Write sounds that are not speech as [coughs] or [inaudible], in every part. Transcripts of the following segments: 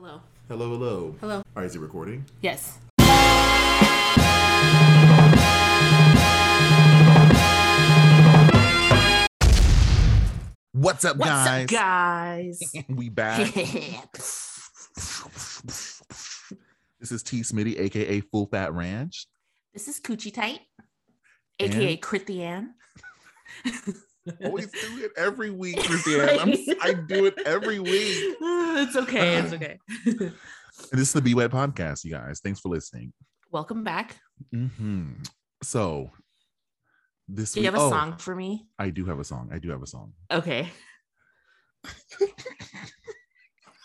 Hello. Hello, hello. Hello. All right, is it recording? Yes. What's up, guys? What's guys? up, guys? [laughs] we back. [laughs] this is T Smitty, aka Full Fat Ranch. this is Coochie Tight, aka And- Crithian. [laughs] Always [laughs] do it every week, Christiane. I do it every week. it's okay. It's okay. And [laughs] this is the Be Wet podcast, you guys. Thanks for listening. Welcome back. hmm So, this Do you week, have a oh, song for me? I do have a song. I do have a song. Okay.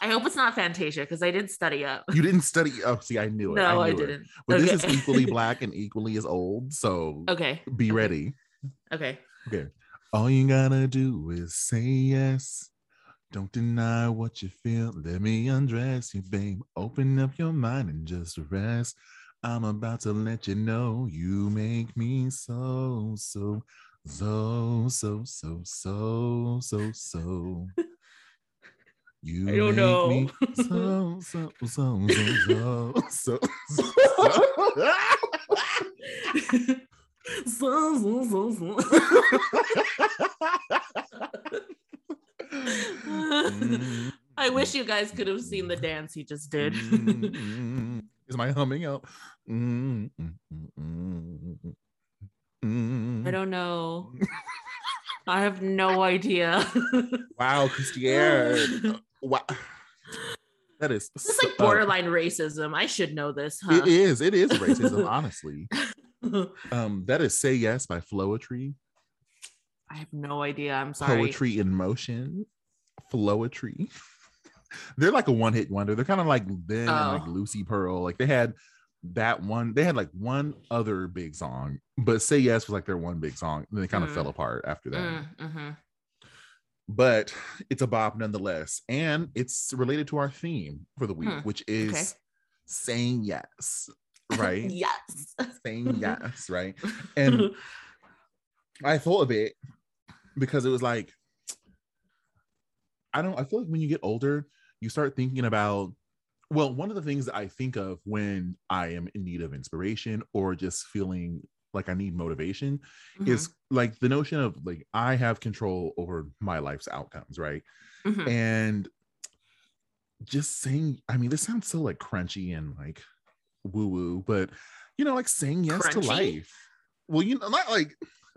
I hope it's not Fantasia because I didn't study up. You didn't study. Oh, see, I knew it. No, I, knew it. didn't. But this is equally [laughs] black and equally as old. So Okay. be ready. Okay. Okay. All you gotta do is say yes. Don't deny what you feel. Let me undress you, babe. Open up your mind and just rest. I'm about to let you know you make me so, so, so, so, so, so, so, so. You I don't make know. me so, so, so, so, so, so, so. So, so, so, so. Mm. I wish you guys could have seen the dance he just did. Mm, Is my humming out? Mm, mm, mm, mm, mm. I don't know. I have no idea. Wow, Christiane. wow. That is It's so- like borderline racism. I should know this, huh? It is. It is racism, honestly. [laughs] Um, that is "Say Yes" by Floetry. I have no idea. I'm sorry. Poetry in motion. Floetry. [laughs] They're like a one-hit wonder. They're kind of like them and like Oh. Lucy Pearl. Like they had that one. They had like one other big song, but "Say Yes" was like their one big song. And they kind of Mm. fell apart after that. Mm, mhm. but it's a bop nonetheless and it's related to our theme for the week Hmm, which is okay. saying yes right [laughs] yes. saying [laughs] yes right and i thought of it because it was like i don't i feel like when you get older you start thinking about well one of the things that i think of when i am in need of inspiration or just feeling like i need motivation Mhm, is like the notion of like i have control over my life's outcomes right mhm. and just saying i mean this sounds so like crunchy and like woo woo but you know like saying yes to life well you know not like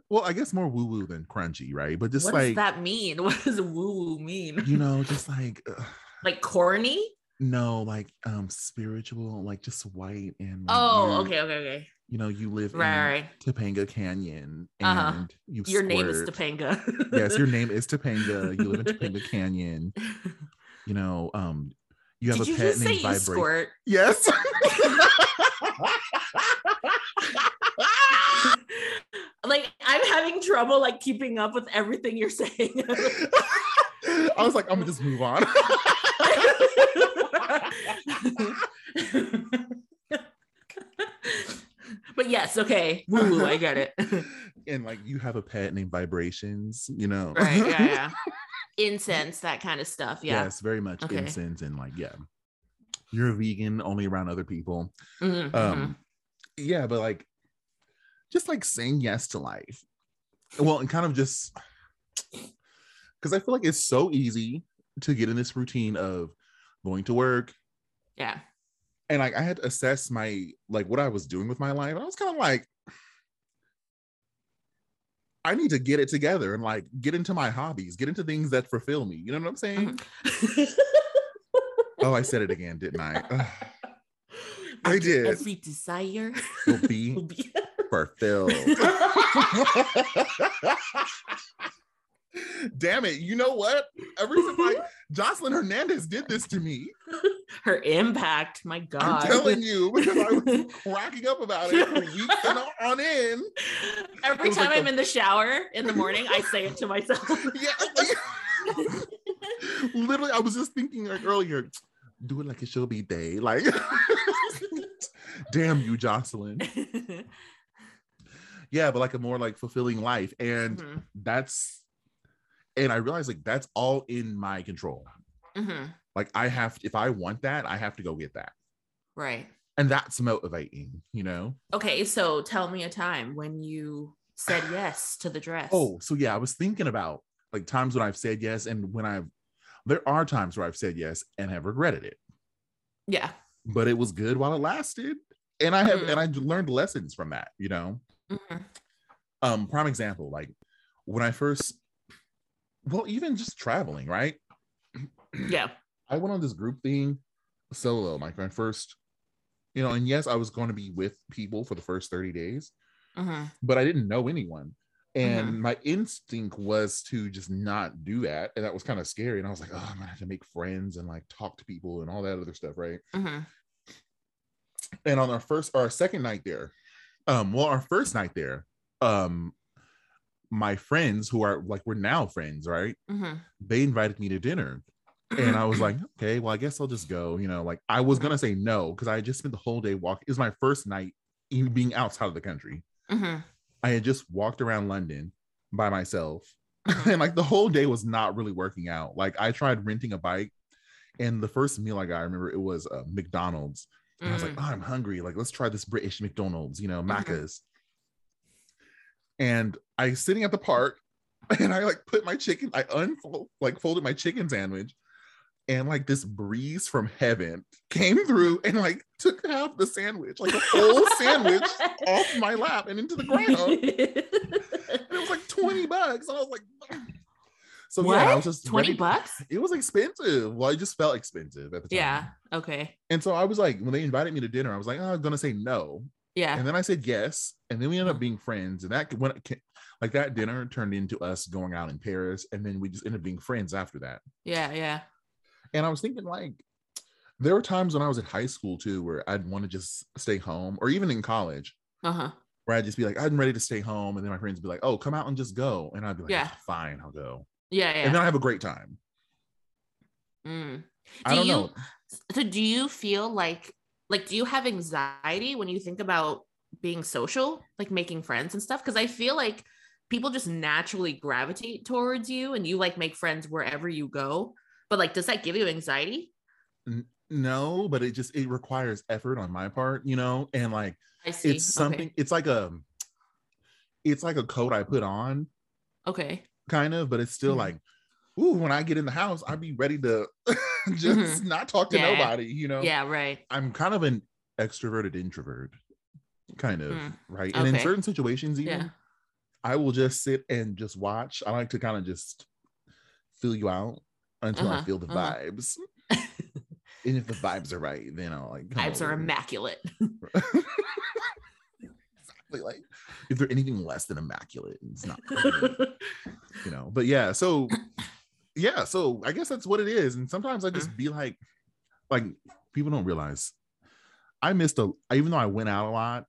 well i guess more woo woo than crunchy right but just what like does that mean? [laughs] What does woo woo mean? you know just like [laughs] uh, like corny? no like um spiritual like just white and like, Oh, okay, okay, okay. you know you live Right, in right. topanga canyon and Uh-huh. you Your name is squirt. Topanga. yes your name is [laughs] topanga you live in topanga canyon you know um you have Did a you pet named Vibrate. squirt? Yes. [laughs] like I'm having trouble like keeping up with everything you're saying. [laughs] I was like, I'm gonna just move on. but yes, okay. Woo woo, I get it. [laughs] and like you have a pet named Vibrations, you know. right, yeah, yeah. Incense, that kind of stuff. Yeah. Yes, very much Okay. incense and like, yeah. You're a vegan only around other people. Mhm, mhm. Um yeah, but like just like saying yes to life. Well, and kind of just because I feel like it's so easy to get in this routine of going to work, yeah. and like I had to assess my like what I was doing with my life. I was kind of like, I need to get it together and like get into my hobbies, get into things that fulfill me. You know what I'm saying? Mhm. [laughs] Oh, I said it again, didn't I? Ugh, I did. Every desire will be [laughs] will be. fulfilled. [laughs] Damn it! You know what? Ever since like Jocelyn Hernandez did this to me, Her impact, my God. I'm telling you [laughs] because I was cracking up about it for weeks and on- end. Every time like I'm the- in the shower in the morning, I say it to [laughs] myself. Yeah, [laughs] literally, I was just thinking like earlier, do it like it should be day. Like, damn you, Jocelyn. Yeah, but like a more like fulfilling life, and Mhm. that's, and I realized like that's all in my control. Mhm. Like I have if I want that, I have to go get that. Right. And that's motivating, you know? Okay, so tell me a time when you said [sighs] yes to the dress. Oh, so yeah, I was thinking about like times when I've said yes and when I've there are times where I've said yes and have regretted it, yeah. but it was good while it lasted. And I have Mhm. and I learned lessons from that, you know. Mhm. Um, prime example, like when I first well, even just traveling, right? [clears throat] Yeah. I went on this group thing solo, like my first, you know, and yes, I was going to be with people for the first 30 days, Mhm. but I didn't know anyone. And Mhm. my instinct was to just not do that. And that was kind of scary. And I was like, oh, I'm gonna have to make friends and like talk to people and all that other stuff, right? Mhm. And on our first or our second night there, um, well, our first night there, um, my friends who are like we're now friends, right? Mhm. They invited me to dinner. And I was like, [clears throat] okay, well, I guess I'll just go. You know, like I was gonna say no because I had just spent the whole day walking. It was my first night in being outside of the country. Mhm. I had just walked around London by myself, Mhm. and like the whole day was not really working out. Like I tried renting a bike, and the first meal I got, I remember it was uh, McDonald's. And I was like, Mm. oh, I'm hungry. Like, let's try this British McDonald's, you know, Mhm. Macca's. And I was sitting at the park [laughs] and I like put my chicken, I unfold, like folded my chicken sandwich. And like this breeze from heaven came through and like took half the sandwich, like a whole [laughs] sandwich off my lap and into the ground. And it was like 20 bucks. And I was like, so what? yeah, I was just 20 ready- bucks? It was expensive. Well, it just felt expensive at the time. Yeah. Okay. And so I was like, when they invited me to dinner, I was like, oh, I'm gonna say no. Yeah. And then I said yes. And then we ended up being friends. And that when it like that dinner turned into us going out in Paris. And then we just ended up being friends after that. Yeah. Yeah. And I was thinking, like, there were times when I was in high school too, where I'd want to just stay home, or even in college, Uh huh. where I'd just be like, I'm ready to stay home. And then my friends would be like, oh, come out and just go. And I'd be like, Yeah. fine, I'll go. Yeah. yeah. And then I have a great time. Mm. I Do don't you- know. So do you feel like like do you have anxiety when you think about being social, like making friends and stuff? Because I feel like people just naturally gravitate towards you and you like make friends wherever you go. But like, does that give you anxiety? No, but it just it requires effort on my part, you know, and like I see. it's something it's like a it's like a coat i put on Okay. kind of but it's still Mhm. like ooh when i get in the house i'd be ready to [laughs] just not talk to Mm-hmm. Yeah. nobody you know Yeah. Right. i'm kind of an extroverted introvert kind of Mm, right and in certain situations even Yeah. i will just sit and just watch i like to kind of just fill you out until i Uh-huh, feel the uh-huh. vibes [laughs] and if the vibes are right then i'll like Vibes are immaculate. [laughs] exactly like if they're anything less than immaculate it's not you know but yeah so yeah so i guess that's what it is and sometimes i Mm-hmm. just be like like people don't realize i missed a even though i went out a lot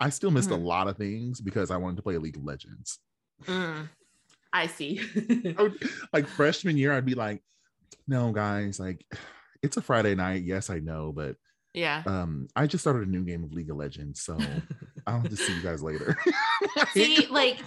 i still missed Mhm. a lot of things because i wanted to play league of legends Mm, I see. [laughs] I would, like freshman year i'd be like no guys like [sighs] it's a friday night yes i know but yeah. um i just started a new game of league of legends so [laughs] i'll just see you guys later [laughs] see like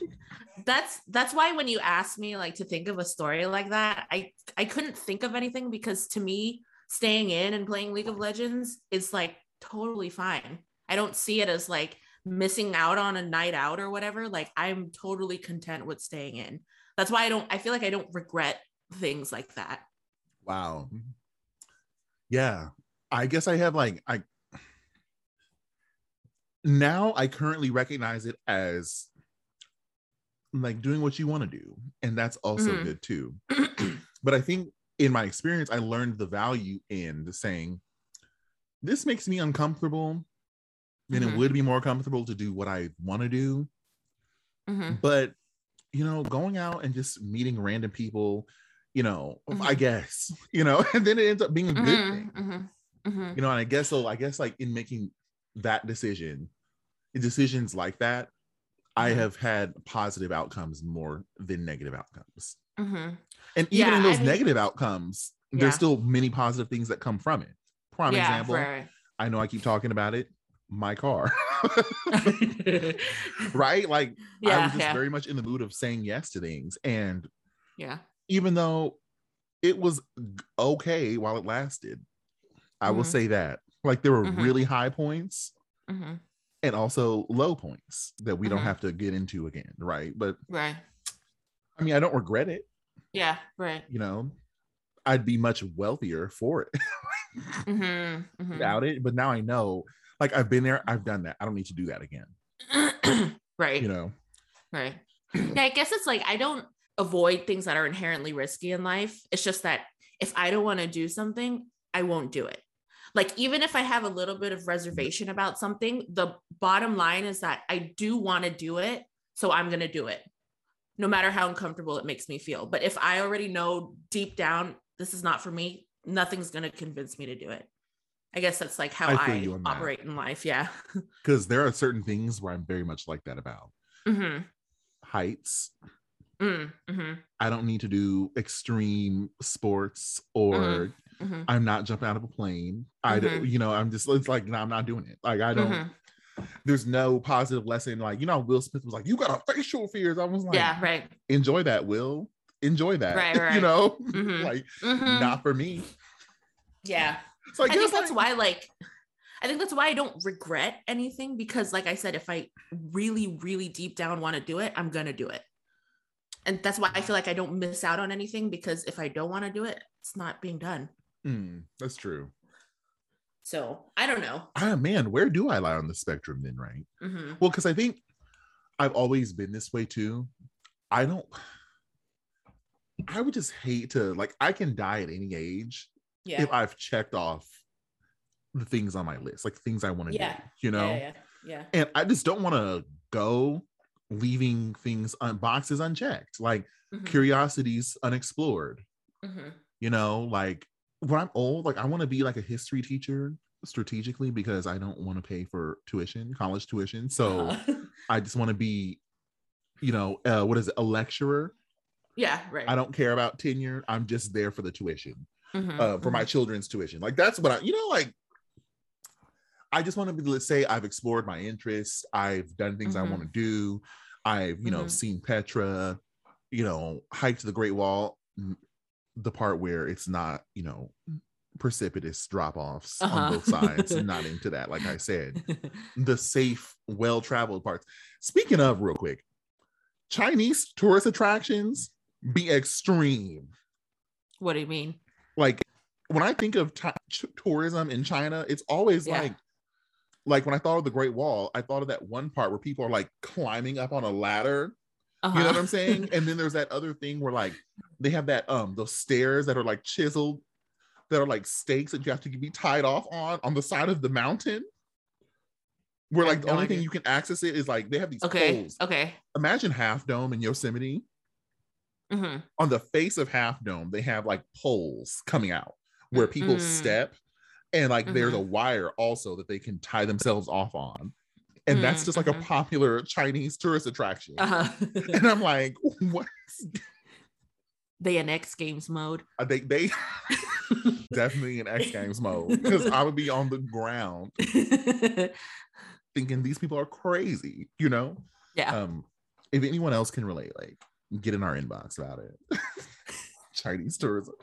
that's that's why when you asked me like to think of a story like that i i couldn't think of anything because to me staying in and playing league of legends is like totally fine i don't see it as like missing out on a night out or whatever like i'm totally content with staying in that's why i don't i feel like i don't regret things like that Wow. Yeah. I guess I have like I now I currently recognize it as like doing what you want to do. And that's also Mhm. good too. [clears throat] But I think in my experience, I learned the value in saying, this makes me uncomfortable. And it Mhm. would be more comfortable to do what I want to do. Mhm. But you know, going out and just meeting random people, you know, I Mhm. guess, [laughs] you know, and then it ends up being a good Mhm. thing. Mhm. Mhm. You know, and I guess so. I guess like in making that decision, decisions like that, I Mhm. have had positive outcomes more than negative outcomes. Mhm. And even Yeah, in I those mean- negative outcomes, Yeah. there's still many positive things that come from it. Prime yeah example, right. I know I keep talking about it, my car. [laughs] [laughs] right? Like I was just very much in the mood of saying yes to things. And yeah even though it was okay while it lasted. I will Mhm. say that. Like there were Mhm. really high points hmm and also low points that we don't Mhm. have to get into again, right? But Right. I mean, I don't regret it. Yeah. Right. You know, I'd be much wealthier for it [laughs] hmm without it. But now I know, like I've been there, I've done that. I don't need to do that again. [clears throat] right. You know, Right. [clears throat] Yeah, I guess it's like I don't avoid things that are inherently risky in life. It's just that if I don't want to do something, I won't do it. Like even if I have a little bit of reservation about something, the bottom line is that I do want to do it, so I'm going to do it. No matter how uncomfortable it makes me feel. But if I already know deep down this is not for me, nothing's going to convince me to do it. I guess that's like how I I, operate in life. Yeah. [laughs] because there are certain things where I'm very much like that about hmm heights. mm hmm I don't need to do extreme sports or hmm I'm not jumping out of a plane. I Mhm. you know, I'm just it's like no, I'm not doing it. Like I don't. hmm There's no positive lesson. Like you know, Will Smith was like, "You got a facial fears." I was like, Yeah. Right. enjoy that, Will. Enjoy that. Right, [laughs] you right. know, Mhm. like Mhm. not for me. Yeah. So I, I, think that's like, why, like, I think that's why I don't regret anything because, like I said, if I really, really deep down want to do it, I'm going to do it. And that's why I feel like I don't miss out on anything because if I don't want to do it, it's not being done. Mm, that's true. So I don't know. Ah, man, where do I lie on the spectrum then? Right. hmm Well, because I think I've always been this way too. I don't. I would just hate to like. I can die at any age Yeah. if I've checked off the things on my list, like things I want to Yeah. do. You know, yeah. Yeah. Yeah. and I just don't want to go leaving things on boxes unchecked, like Mhm. curiosities unexplored. Mhm. You know, like when I'm old, like I want to be like a history teacher strategically because I don't want to pay for tuition, college tuition. So Uh-huh. [laughs] I just want to be, you know, uh, what is it, a lecturer? yeah. Right. I don't care about tenure. I'm just there for the tuition, Mhm. uh, for my Mhm. children's tuition. Like that's what I, you know, like I just want to be let's say I've explored my interests. I've done things I Mhm. want to do. I've, you know, Mhm. seen Petra, you know, hiked the Great Wall, m- the part where it's not, you know, precipitous drop offs Uh-huh. on both sides. [laughs] Not into that, like I said. [laughs] The safe, well traveled parts. Speaking of, real quick, Chinese tourist attractions be extreme. what do you mean? Like when I think of ch- tourism in China, it's always Yeah. like, like when I thought of the Great Wall, I thought of that one part where people are like climbing up on a ladder. You know what Uh-huh. I'm saying? and then there's that other thing where like they have that um those stairs that are like chiseled, that are like stakes that you have to be tied off on on the side of the mountain. Where like the no only idea. thing you can access it is like they have these okay. poles. Okay. Imagine Half Dome in Yosemite. hmm On the face of Half Dome, they have like poles coming out where people Mm. step, and like there's a wire also that they can tie themselves off on. And that's Mm, just like a mhm. popular Chinese tourist attraction. Uh-huh. [laughs] And I'm like, what? [laughs] they in X Games mode. Uh, They they [laughs] definitely in X Games mode because I would be on the ground thinking these people are crazy, you know. yeah. Um, if anyone else can relate, like get in our inbox about it. Chinese tourism.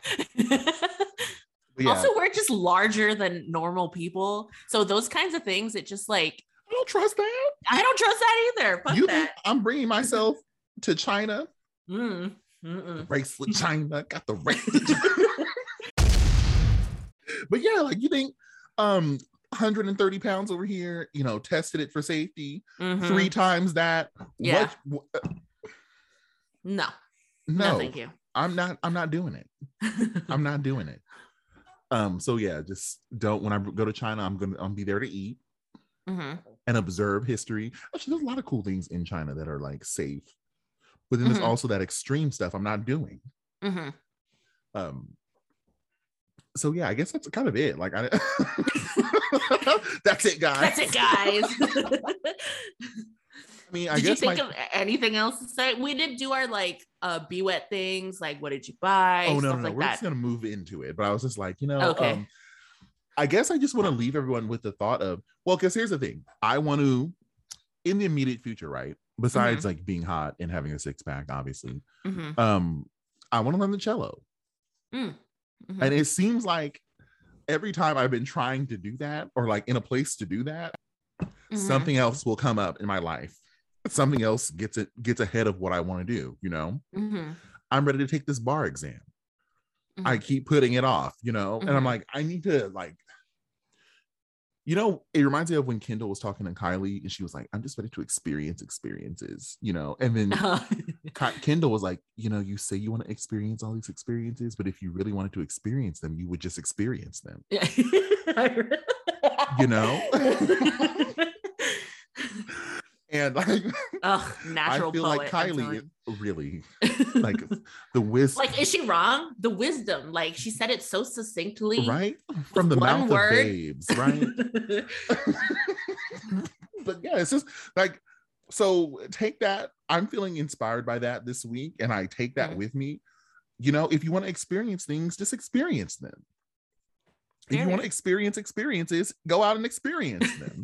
Yeah, Also, we're just larger than normal people. So those kinds of things, it just like I don't trust that. I don't trust that either. Fuck you that. I'm bringing myself to China? Mm, mm-mm. With China, got the China. [laughs] [laughs] but yeah, like you think, um, 130 pounds over here, you know, tested it for safety Mhm. three times that. Yeah. What? what- No, no, no, thank you. I'm not. I'm not doing it. [laughs] I'm not doing it. Um. So yeah, just don't. When I go to China, I'm gonna. I'm be there to eat Mhm. And observe history. Actually, there's a lot of cool things in China that are like safe, but then there's Mhm. also that extreme stuff I'm not doing. Mhm. Um. So yeah, I guess that's kind of it. Like I. [laughs] that's it, guys. That's it, guys. [laughs] I mean, I did you think my. of anything else to say? We did do our like uh be wet things, like what did you buy? oh no, no, no. like We're that. just gonna move into it. But I was just like, you know, Okay. um, I guess I just want to leave everyone with the thought of, well, because here's the thing. I want to, in the immediate future, right? Besides Mm-hmm. like being hot and having a six pack, obviously, Mhm. um, I want to learn the cello. Mm. Mhm. And it seems like every time I've been trying to do that or like in a place to do that, Mhm. something else will come up in my life. Something else gets it gets ahead of what I want to do, you know. Mhm. I'm ready to take this bar exam. I Mhm. keep putting it off, you know, and I'm Mhm. like, I need to like, you know, it reminds me of when Kendall was talking to Kylie and she was like, I'm just ready to experience experiences, you know, and then [laughs] Ki- Kendall was like, you know, you say you want to experience all these experiences, but if you really wanted to experience them, you would just experience them. [laughs] Yeah. You know? [laughs] And like, Ugh, I feel poet. like Kylie really like [laughs] the wisdom, like, is she wrong? The wisdom, like she said it so succinctly. right? From the mouth word. of babes, right? [laughs] but yeah, it's just like so take that. I'm feeling inspired by that this week, and I take that Mhm. with me. You know, if you want to experience things, just experience them. If you want to experience experiences, go out and experience them.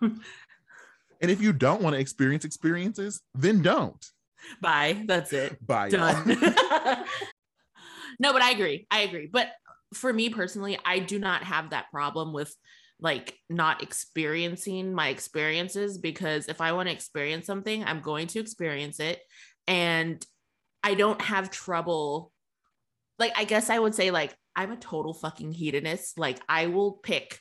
[laughs] and if you don't want to experience experiences, then don't. Bye. That's it. Bye. Done. [laughs] no, but I agree. I agree. But for me personally, I do not have that problem with like not experiencing my experiences because if I want to experience something, I'm going to experience it. And I don't have trouble. Like, I guess I would say, like, I'm a total fucking hedonist. Like, I will pick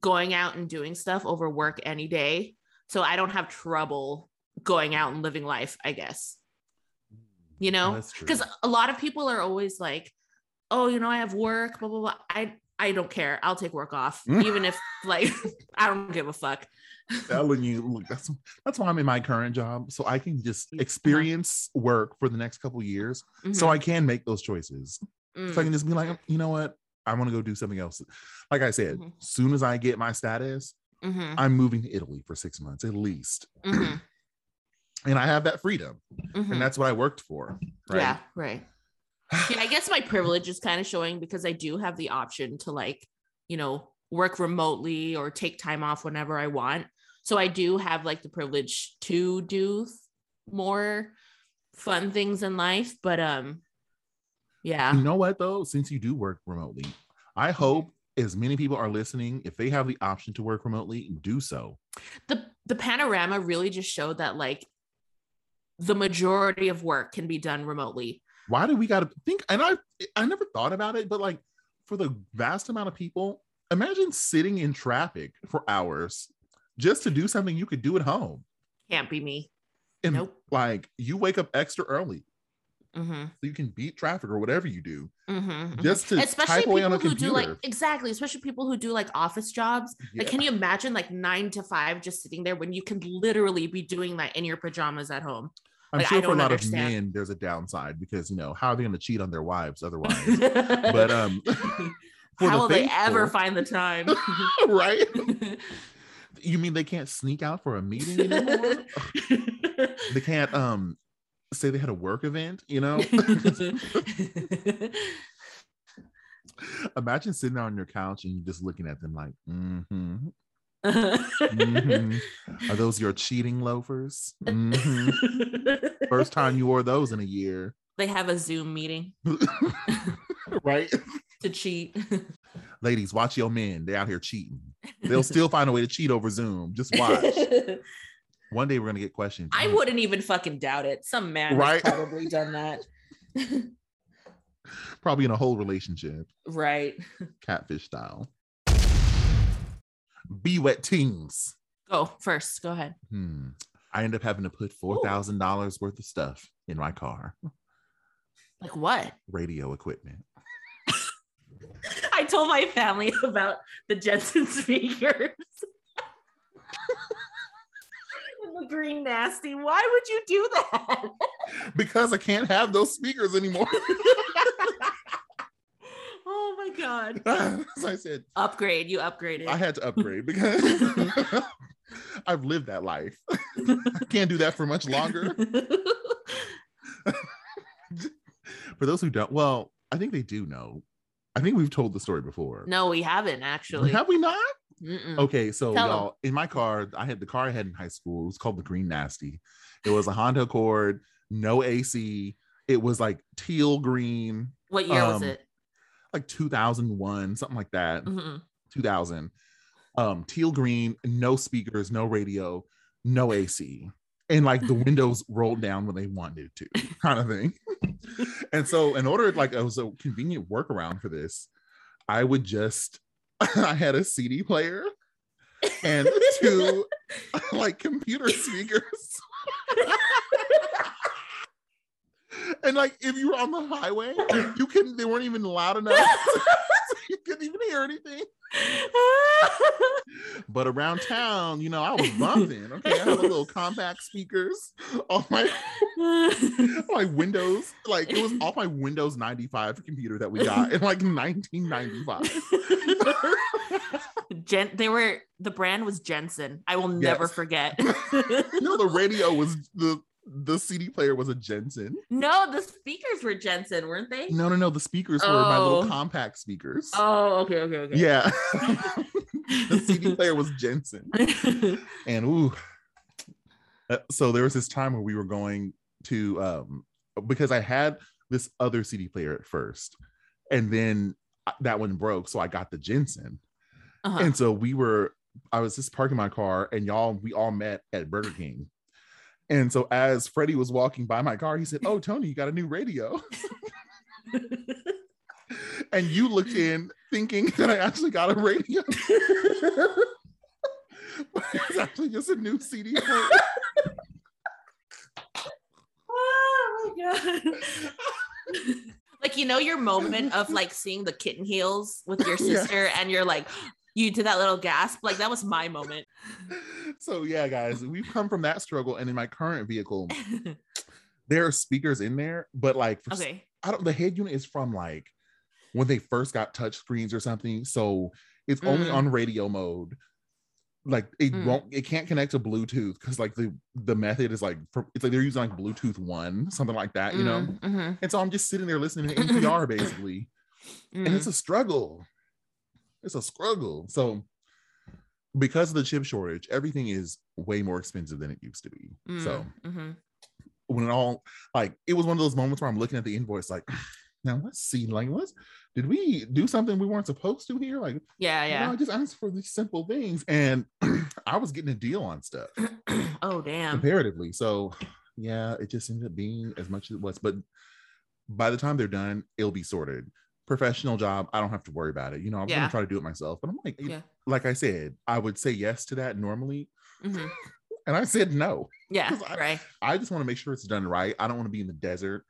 going out and doing stuff over work any day. So I don't have trouble going out and living life, I guess. You know? Because a lot of people are always like oh you know i have work blah blah blah i i don't care i'll take work off [laughs] even if like [laughs] i don't give a fuck telling you, look, that's that's why I'm in my current job, so I can just Uh-huh. experience work for the next couple years, so I can make those choices. Mhm. So I can just be like, you know what, I want to go do something else. Like I said, Mhm. soon as I get my status, Mhm. I'm moving to Italy for six months at least, Mhm. [clears throat] and I have that freedom, Mhm. and that's what I worked for. Right? yeah right [sighs] yeah i guess my privilege is kind of showing because i do have the option to like you know work remotely or take time off whenever i want so i do have like the privilege to do more fun things in life but um yeah You know what though? Since you do work remotely, I hope as many people are listening, if they have the option to work remotely, do so. the the panorama really just showed that like the majority of work can be done remotely why do we got to think and i i never thought about it but like for the vast amount of people imagine sitting in traffic for hours just to do something you could do at home can't be me and Nope. like you wake up extra early mm-hmm, so you can beat traffic or whatever you do mm-hmm, just to especially type away people on a who computer do like exactly especially people who do like office jobs. Like can you imagine like nine to five just sitting there when you can literally be doing that in your pajamas at home? I'm like, sure for a lot of men there's a downside because you know how are they going to cheat on their wives otherwise? [laughs] But um [laughs] for how the will they ever find the time? [laughs] Right? You mean they can't sneak out for a meeting anymore? They can't um say they had a work event you know? [laughs] [laughs] Imagine sitting on your couch and you're just looking at them like mm-hmm, [laughs] mhm. are those your cheating loafers? Mhm. first time you wore those in a year. They have a zoom meeting. Right? To cheat. Ladies watch your men. They're out here cheating. They'll still find a way to cheat over zoom. Just watch one day we're gonna get questions I wouldn't even fucking doubt it. Some man Right? has probably done that. [laughs] [laughs] probably in a whole relationship right. catfish style be wet teams Go first. Go ahead. Hmm. I end up having to put four thousand dollars worth of stuff in my car, Like what? radio equipment. [laughs] I told my family about the Jensen speakers. And the green nasty. Why would you do that? [laughs] Because I can't have those speakers anymore. [laughs] oh my god. [laughs] As I said, Upgrade. You upgraded. I had to upgrade because I've lived that life. I can't do that for much longer. For those who don't, well, I think they do know. I think we've told the story before. no, we haven't actually. Have we not? Mm-mm. Okay, so Tell y'all, in my car, I had the car I had in high school. It was called the Green Nasty. It was a Honda Accord no AC. It was like teal green, What year was Um, it? like 2001, something like that. Mhm. 2000. Um, teal green, no speakers, no radio, no AC. And like the [laughs] windows rolled down when they wanted to, kind of thing. [laughs] and so, in order, like, it was a convenient workaround for this, I would just, [laughs] I had a CD player and two [laughs] like computer speakers. [laughs] and like, if you were on the highway, you couldn't, they weren't even loud enough. Couldn't even hear anything. [laughs] But around town, you know, I was bumping. Okay, I a little compact speakers on my [laughs] my Windows. Like it was off my Windows 95 computer that we got in like 1995. [laughs] Gen- they were the brand was Jensen. I will never Yes. forget. no, the radio was the the CD player was a Jensen. no, the speakers were Jensen, weren't they? No, no, no. The speakers were my little Oh. compact speakers. Oh, okay, okay, okay. Yeah. [laughs] the CD player was Jensen. [laughs] and ooh Uh, so there was this time where we were going to um because i had this other cd player at first and then uh, that one broke so i got the jensen Uh-huh. and so we were i was just parking my car and y'all we all met at burger king and so as freddie was walking by my car he said oh tony you got a new radio [laughs] and you looked in thinking that i actually got a radio [laughs] but it's actually just a new cd player [laughs] oh my god. like you know your moment of like seeing the kitten heels with your Yeah. sister and you're like you did that little gasp like that was my moment. [laughs] So yeah guys we've come from that struggle and in my current vehicle [laughs] there are speakers in there but like for, okay. I don't the head unit is from like when they first got touch screens or something so it's only Mm. on radio mode. Like it Mm. won't it can't connect to bluetooth because like the the method is like for, it's like they're using like bluetooth one something like that you know? Mhm, and so i'm just sitting there listening to [laughs] npr basically. And it's a struggle. It's a struggle. So because of the chip shortage, everything is way more expensive than it used to be. mhm, So mhm. when it all like it was one of those moments where I'm looking at the invoice like [sighs] now let's see like let's did we do something we weren't supposed to here like yeah you know, yeah I just asked for these simple things and [clears throat] I was getting a deal on stuff [clears throat] oh damn comparatively so yeah it just ended up being as much as it was but by the time they're done it'll be sorted professional job i don't have to worry about it you know i'm Yeah. gonna try to do it myself but i'm like yeah like i said i would say yes to that normally mhm. [laughs] and i said no [laughs] Yeah. I- right i just want to make sure it's done right i don't want to be in the desert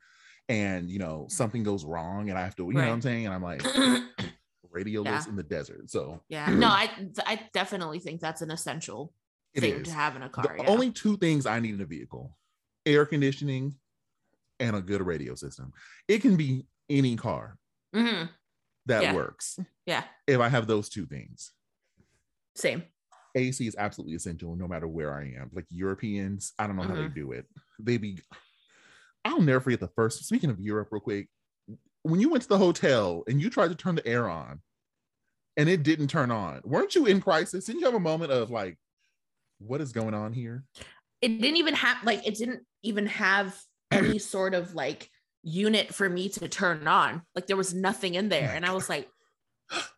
and you know something goes wrong and i have to you know what i'm saying and i'm like [coughs] [clears throat] radioless Yeah. in the desert so yeah [clears throat] no i i definitely think that's an essential it thing is to have in a the car yeah. only two things i need in a vehicle air conditioning and a good radio system it can be any car Mhm, that Yeah. works yeah if I have those two things. same AC is absolutely essential no matter where I am. Like Europeans, I don't know how they Mhm. do it. They be, I'll never forget the first, speaking of Europe, real quick, when you went to the hotel and you tried to turn the air on and it didn't turn on, weren't you in crisis? Didn't you have a moment of like, what is going on here? it didn't even have like it didn't even have any sort of like unit for me to turn on like there was nothing in there and i was like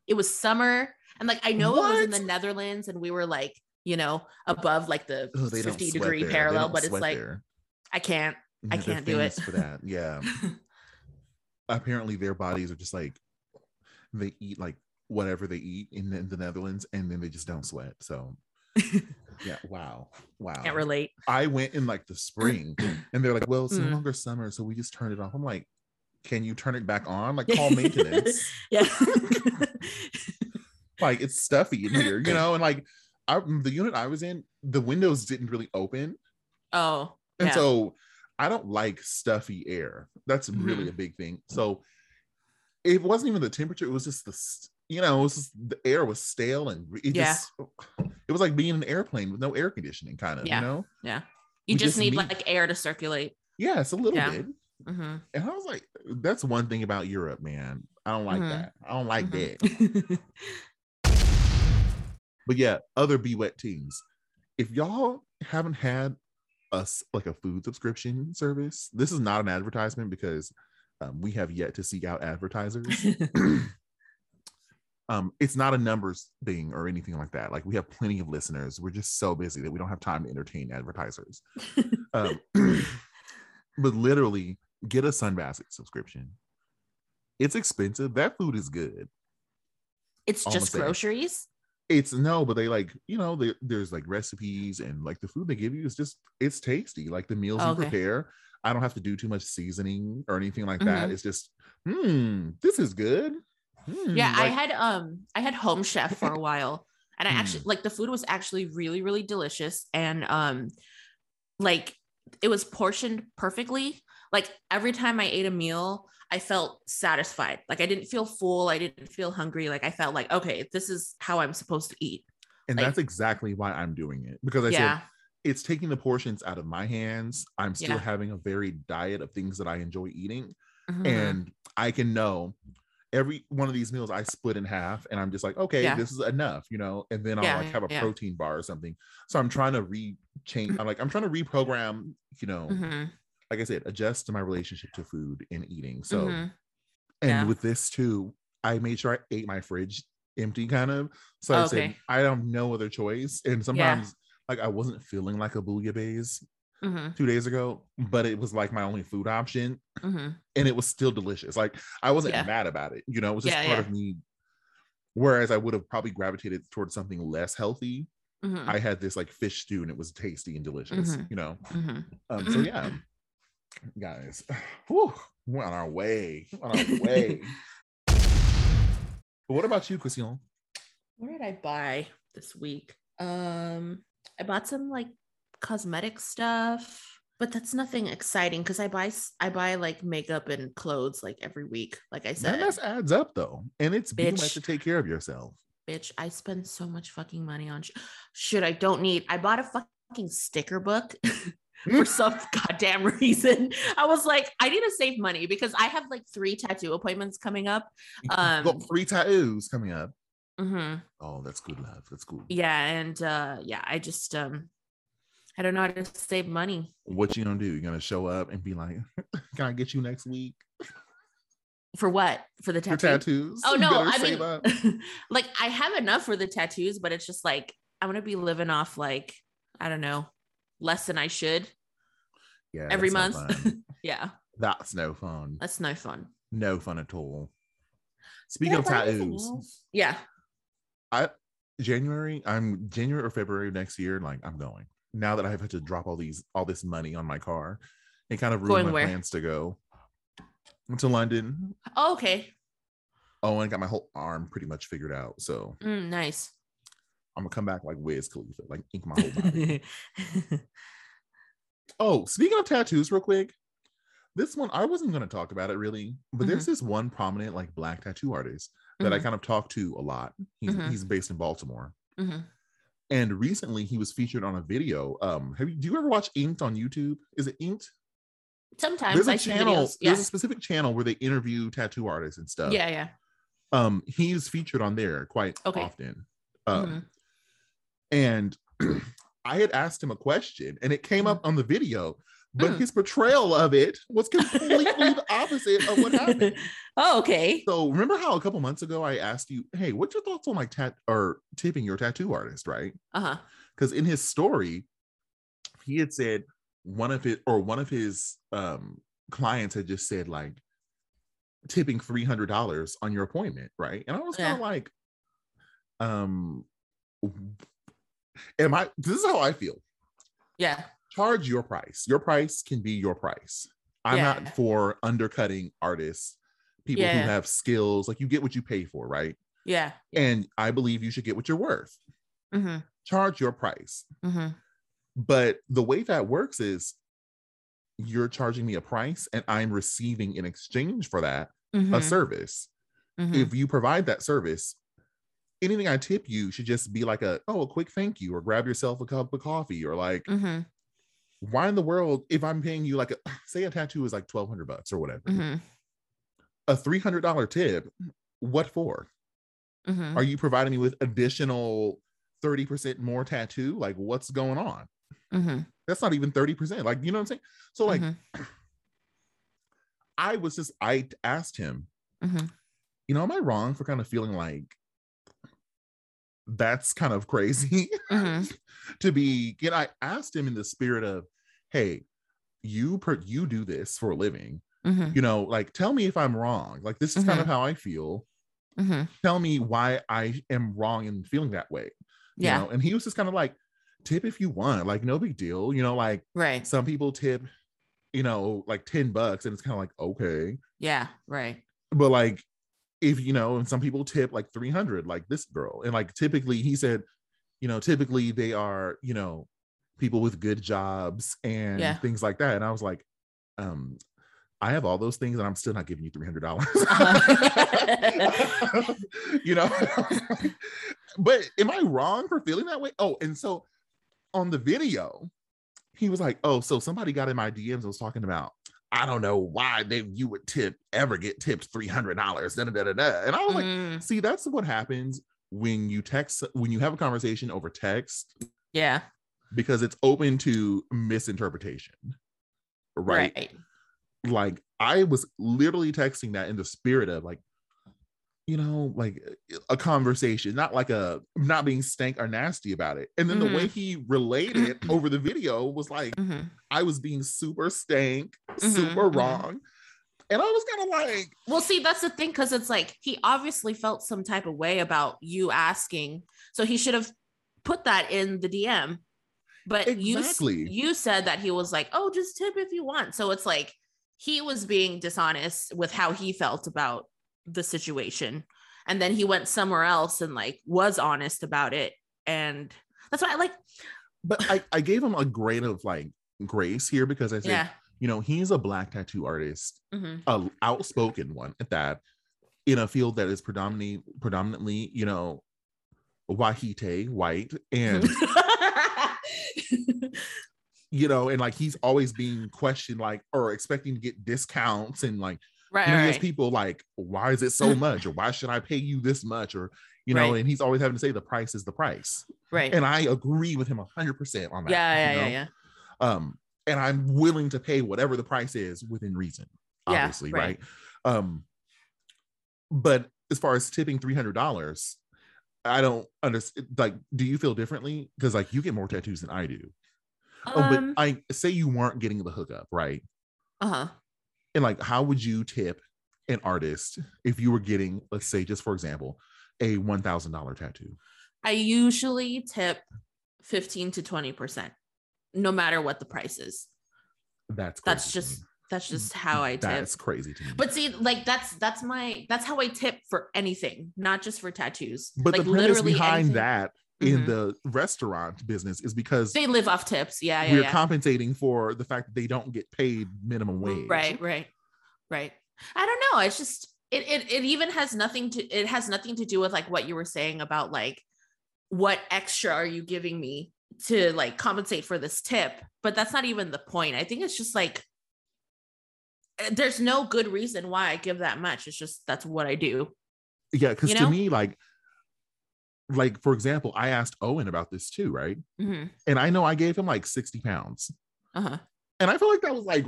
it was summer and like i know it was in the netherlands and we were like you know above like the Oh, 50 degree there. Parallel but it's like there. i can't I Yeah, they're can't do it. for that. Yeah. [laughs] Apparently, their bodies are just like they eat like whatever they eat in the, in the Netherlands, and then they just don't sweat. So, [laughs] yeah. Wow. Wow. can't relate I went in like the spring, [clears throat] and they're like, "Well, it's no Mm. longer summer, so we just turned it off." I'm like, "Can you turn it back on? Like, call maintenance. [laughs] yeah [laughs] like, it's stuffy in here, you know." And like, I, the unit I was in, the windows didn't really open, oh and yeah. so I don't like stuffy air. That's really Mhm. a big thing. So it wasn't even the temperature; it was just the you know, it was just, the air was stale and it Yeah. just it was like being in an airplane with no air conditioning, kind of. Yeah. You know? Yeah. You just just need need- like air to circulate Yes, a little Yeah. bit. Mhm, And I was like, that's one thing about Europe, man. I don't like Mhm. that. I don't like that. mhm. But yeah, other be wet teams. If y'all haven't had us like a food subscription service. This is not an advertisement because um, we have yet to seek out advertisers. [laughs] um, it's not a numbers thing or anything like that. Like we have plenty of listeners. We're just so busy that we don't have time to entertain advertisers. [laughs] um, [clears throat] but literally, get a Sunbasket subscription. It's expensive. That food is good. It's I'm just groceries. It's no, but they like you know they, there's like recipes and like the food they give you is just it's tasty. Like the meals you Okay. prepare, I don't have to do too much seasoning or anything like Mm-hmm. that. It's just hmm, this is good. Hmm, Yeah, I had um I had home chef for a while and I Hmm. actually like the food was actually really really delicious and um like it was portioned perfectly. Like every time I ate a meal, I felt satisfied. Like I didn't feel full, I didn't feel hungry. Like I felt like okay, this is how I'm supposed to eat. and like- that's exactly why I'm doing it because I yeah. said it's taking the portions out of my hands. I'm still Yeah. having a varied diet of things that I enjoy eating, Mhm. and I can know every one of these meals I split in half, and I'm just like, okay, Yeah. this is enough, you know. And then I'll Yeah, like have a yeah. protein bar or something. So I'm trying to re change. I'm like I'm trying to reprogram, you know, Mhm. like I said, adjust to my relationship to food and eating. So Mhm. and with this too, I made sure I ate my fridge empty, kind of. So I said Okay. I have no other choice. And sometimes, like, I wasn't feeling like a bouillabaisse Mhm. two days ago, but it was like my only food option, Mhm. and it was still delicious. Like I wasn't Yeah. mad about it. You know, it was just Yeah, part yeah. of me. Whereas I would have probably gravitated towards something less healthy. Mhm. I had this like fish stew, and it was tasty and delicious. Mhm. You know, Mhm. um, so yeah, guys, [sighs] whew, we're on our way, on our way. But [laughs] what about you, Christian? What did I buy this week? Um, I bought some like cosmetic stuff, but that's nothing exciting because I buy I buy like makeup and clothes like every week. Like I That said, mess adds up though, and it's you have Bitch. to take care of yourself. bitch, I spend so much fucking money on sh- shit I don't need. I bought a fucking sticker book. [laughs] For some [laughs] goddamn reason, I was like, I need to save money because I have like three tattoo appointments coming up. Got Um, three tattoos coming up. Mm-hmm. Oh, that's good love. That's cool. Yeah, and uh, yeah, I just um, I don't know how to save money. What you gonna do? You're gonna show up and be like, [laughs] "Can I get you next week For what? For the for tattoos?" Oh no, I mean, [laughs] like I have enough for the tattoos, but it's just like I'm gonna be living off like I don't know less than I should yeah, every month. [laughs] yeah, that's no fun. that's no fun. No fun at all. Speaking of buy anything tattoos, yeah. I January, I'm January or February of next year. Like I'm going now that I've had to drop all these all this money on my car. It kind of ruined Going my where? plans to go to London. Oh, okay. Oh, and I got my whole arm pretty much figured out. So Mm, nice. I'm gonna come back like Wiz Khalifa, like ink my whole body. [laughs] oh, speaking of tattoos, real quick, this one I wasn't gonna talk about it really, but there's this one prominent like black tattoo artist that I Mhm. kind of talk to a lot. He's Mhm. he's based in Baltimore. And recently he was featured on a video. Um, have you do you ever watch Inked on YouTube? Is it Inked? Sometimes There's a I channel. Yeah. there's a specific channel where they interview tattoo artists and stuff. yeah, yeah. Um, he's featured on there quite Okay. often. Um, Mhm. and [clears throat] I had asked him a question and it came up on the video, but Mm. his portrayal of it was completely the opposite of what happened. [laughs] oh, okay. So remember how a couple months ago I asked you, hey, what's your thoughts on like tat or tipping your tattoo artist, right? Uh huh. Because in his story, he had said one of it or one of his um clients had just said like tipping three hundred dollars on your appointment, right? And I was kind of Yeah. like, um, am I? This is how I feel. Yeah. Charge your price. Your price can be your price. I'm Yeah. not for undercutting artists, people who have skills. Like you get what you pay for, right? Yeah. And I believe you should get what you're worth. Mm-hmm. Charge your price. Mm-hmm. But the way that works is you're charging me a price and I'm receiving in exchange for that Mm-hmm. a service. If you provide that service, anything I tip you should just be like a oh a quick thank you or grab yourself a cup of coffee or like Mm-hmm. Why in the world if I'm paying you like a say a tattoo is like 1200 bucks or whatever Mm-hmm. a $300 tip what for Mm-hmm. are you providing me with additional 30% more tattoo like what's going on Mm-hmm. That's not even 30%. Like, you know what I'm saying? So, like, Mhm. I was just, I asked him, Mhm. you know, am I wrong for kind of feeling like that's kind of crazy [laughs] Mhm. to be, you know, I asked him in the spirit of, hey, you per you do this for a living, Mhm. you know, like tell me if I'm wrong. Like this is kind of Mhm. how I feel. Mhm. Tell me why I am wrong in feeling that way. you Yeah. know? And he was just kind of like, tip if you want, like no big deal. You know, like Right. some people tip, you know, like 10 bucks, and it's kind of like, okay. Yeah. Right. But like if you know, and some people tip like 300, like this girl. And like typically he said, you know, typically they are, you know, people with good jobs and Yeah. things like that. And I was like, um, I have all those things and I'm still not giving you $300. [laughs] you know, [laughs] but am I wrong for feeling that way? Oh, and so on the video, he was like, Oh, so somebody got in my DMs and was talking about, I don't know why they you would tip ever get tipped $300. Da, da, da, da, da. And I was like, Mm, see, that's what happens when you text when you have a conversation over text yeah. because it's open to misinterpretation. Right. Right. Like I was literally texting that in the spirit of like, you know, like a conversation, not like a not being stank or nasty about it. And then the way he related it [clears throat] over the video was like Mhm. I was being super stank, Mhm, super mhm. wrong. And I was kind of like, Well, see, that's the thing because it's like he obviously felt some type of way about you asking, so he should have put that in the DM. But Exactly. you you said that he was like, "Oh, just tip if you want." So it's like he was being dishonest with how he felt about the situation, and then he went somewhere else and like was honest about it, and that's why I like, but I, I gave him a grain of like grace here because I said, yeah, you know, he's a black tattoo artist, Mhm. a outspoken one at that, in a field that is predominantly predominantly, you know, Wahite white, and [laughs] you know, and like he's always being questioned, like or expecting to get discounts, and like right, you know, he right, people like, why is it so [laughs] much, or why should I pay you this much, or you know, Right. and he's always having to say the price is the price, right. and I agree with him hundred percent on that. yeah, yeah, you yeah, know? yeah. um and i'm willing to pay whatever the price is within reason Yeah, obviously right. right. um but as far as tipping $300 i don't understand like do you feel differently because like you get more tattoos than i do oh Um, but i say you weren't getting the hookup right uh huh. And like how would you tip an artist if you were getting let's say just for example a $1000 tattoo I usually tip 15 to 20%, no matter what the price is. that's That's just that's just how I tip. that's crazy to me But see, like that's that's my that's how I tip for anything, not just for tattoos. but like the premise behind anything. that in Mhm. the restaurant business is because they live off tips. Yeah, yeah, we're yeah. compensating for the fact that they don't get paid minimum wage. Right, right, right. I don't know. It's just it, it it even has nothing to it has nothing to do with like what you were saying about like what extra are you giving me to like compensate for this tip but that's not even the point i think it's just like eh, there's no good reason why i give that much it's just that's what i do Yeah, because You to me, like, like for example, I asked Owen about this too, right? hmm And I know I gave him like 60 pounds. uh-huh And I feel like that was like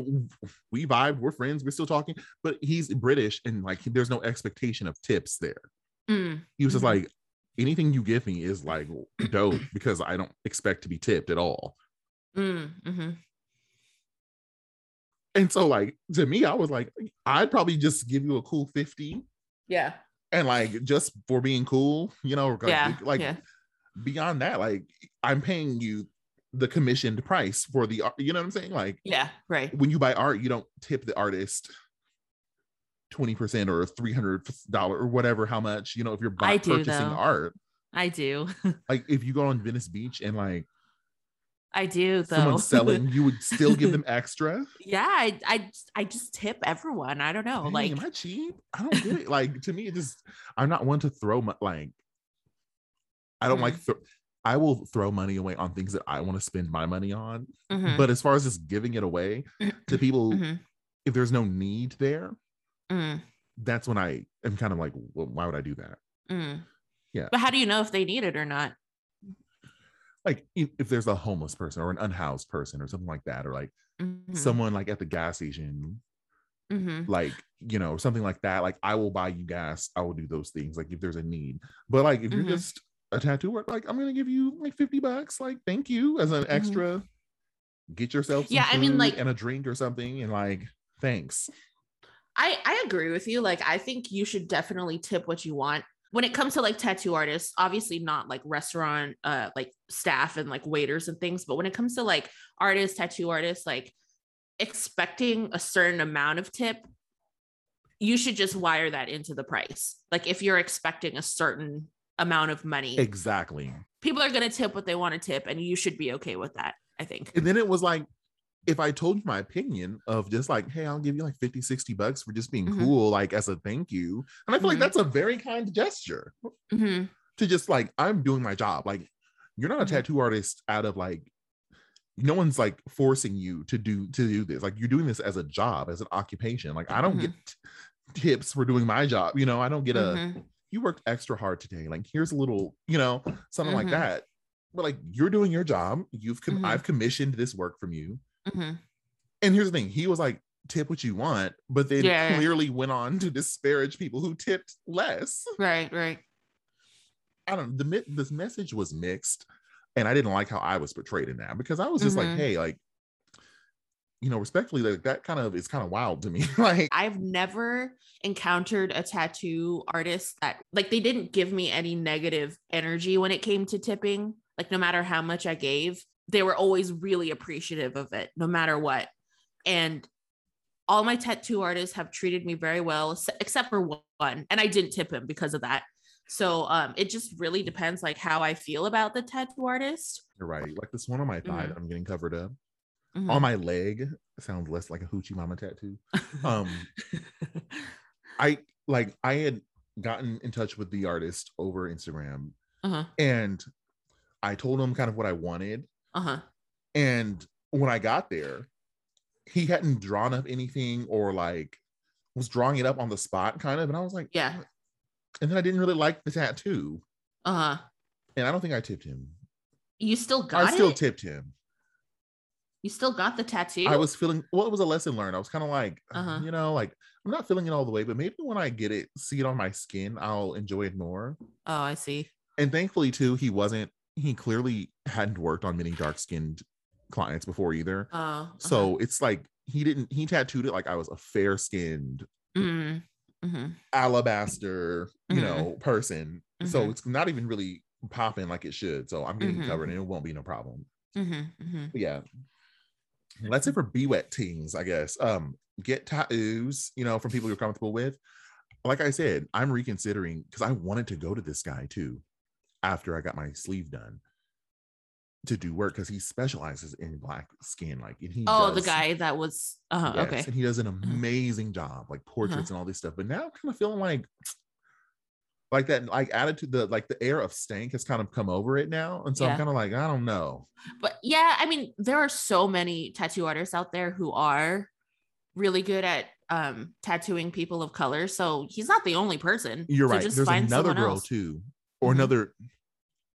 we vibe, we're friends, we're still talking, but he's British and like there's no expectation of tips there. Mm, He was just Mhm. like, anything you give me is like dope [clears throat] because I don't expect to be tipped at all. mm, mhm. And so, like, to me, I was like, I'd probably just give you a cool 50 yeah and like just for being cool, you know, like, yeah like yeah beyond that, like I'm paying you the commissioned price for the art, you know what I'm saying? Like yeah right when you buy art, you don't tip the artist 20% or $300 or whatever, how much, you know, if you're buy- do, purchasing though. art. i do [laughs] Like if you go on Venice Beach and like i do though someone's selling, you would still give them [laughs] extra. yeah I, I i just tip everyone i don't know Dang, like am I cheap? I don't get it. Like to me, it just I'm not one to throw my like. I don't Mhm. like. Th- I will throw money away on things that I want to spend my money on. mhm, But as far as just giving it away to [clears throat] people, mhm, if there's no need there, mm. that's when I am kind of like, well, why would I do that? Mm. Yeah. But how do you know if they need it or not? Like if there's a homeless person or an unhoused person or something like that, or like Mhm. someone like at the gas station, Mhm. like you know something like that. Like I will buy you gas. I will do those things. Like if there's a need, but like if Mhm. you're just a tattoo art, like I'm gonna give you like 50 bucks. Like thank you as an extra. Get yourself some Mm-hmm. Yeah, I mean, like- and a drink or something, and like thanks. I I agree with you. Like I think you should definitely tip what you want. When it comes to like tattoo artists, obviously not like restaurant uh like staff and like waiters and things, but when it comes to like artists, tattoo artists, like expecting a certain amount of tip, you should just wire that into the price. Like if you're expecting a certain amount of money, Exactly. people are going to tip what they want to tip and you should be okay with that, I think. And then it was like, if I told you my opinion of just like, hey, I'll give you like 50, 60 bucks for just being Mhm. cool, like as a thank you. And I feel Mhm. like that's a very kind gesture Mhm. to just like, I'm doing my job. Like, you're not a Mhm. tattoo artist out of like, no one's like forcing you to do to do this. Like you're doing this as a job, as an occupation. Like I don't Mhm. get t- tips for doing my job. You know, I don't get a Mhm. you worked extra hard today. Like here's a little, you know, something like that. But like you're doing your job. You've com-. I've commissioned this work from you. Mhm. And here's the thing: he was like, "Tip what you want," but then Yeah. clearly went on to disparage people who tipped less. Right, right. I don't. Know. The this message was mixed, and I didn't like how I was portrayed in that because I was just Mhm. like, "Hey, like, you know, respectfully, like that kind of is kind of wild to me." [laughs] like, I've never encountered a tattoo artist that like they didn't give me any negative energy when it came to tipping. Like no matter how much I gave, they were always really appreciative of it, no matter what. And all my tattoo artists have treated me very well, except for one, and I didn't tip him because of that. So um, it just really depends, like how I feel about the tattoo artist. you're right. Like this one on my thigh, Mhm. that I'm getting covered up Mhm. on my leg. Sounds less like a hoochie mama tattoo. Um, [laughs] I like I had gotten in touch with the artist over Instagram uh-huh. and I told him kind of what I wanted. Uh-huh. And when I got there, he hadn't drawn up anything or like was drawing it up on the spot kind of. And I was like, Yeah. And then I didn't really like the tattoo. Uh-huh. And I don't think I tipped him. You still got I still tipped him. you still got the tattoo? I was feeling well, it was a lesson learned. I was kind of like, Uh-huh. you know, like I'm not feeling it all the way, but maybe when I get it, see it on my skin, I'll enjoy it more. Oh, I see. and thankfully too he wasn't he clearly hadn't worked on many dark skinned clients before either Oh. uh-huh. so it's like he didn't he tattooed it like i was a fair skinned Mm, mhm. alabaster you Mhm. know person so Mhm. it's not even really popping like it should so i'm getting Mhm. covered and it won't be no problem Mhm, mhm. but yeah that's it for be wet teams i guess um get tattoos you know from people you're comfortable with like i said i'm reconsidering because i wanted to go to this guy too after i got my sleeve done to do work because he specializes in black skin like and he Oh, the guy that was uh yes, okay. and he does an amazing job like portraits and all this stuff but now i'm kind of feeling like [sniffs] like that like attitude the like the air of stank has kind of come over it now and so Yeah. i'm kind of like i don't know But yeah, I mean, there are so many tattoo artists out there who are really good at um tattooing people of color. So he's not the only person. You're So right. There's another girl else. too, or Mhm. another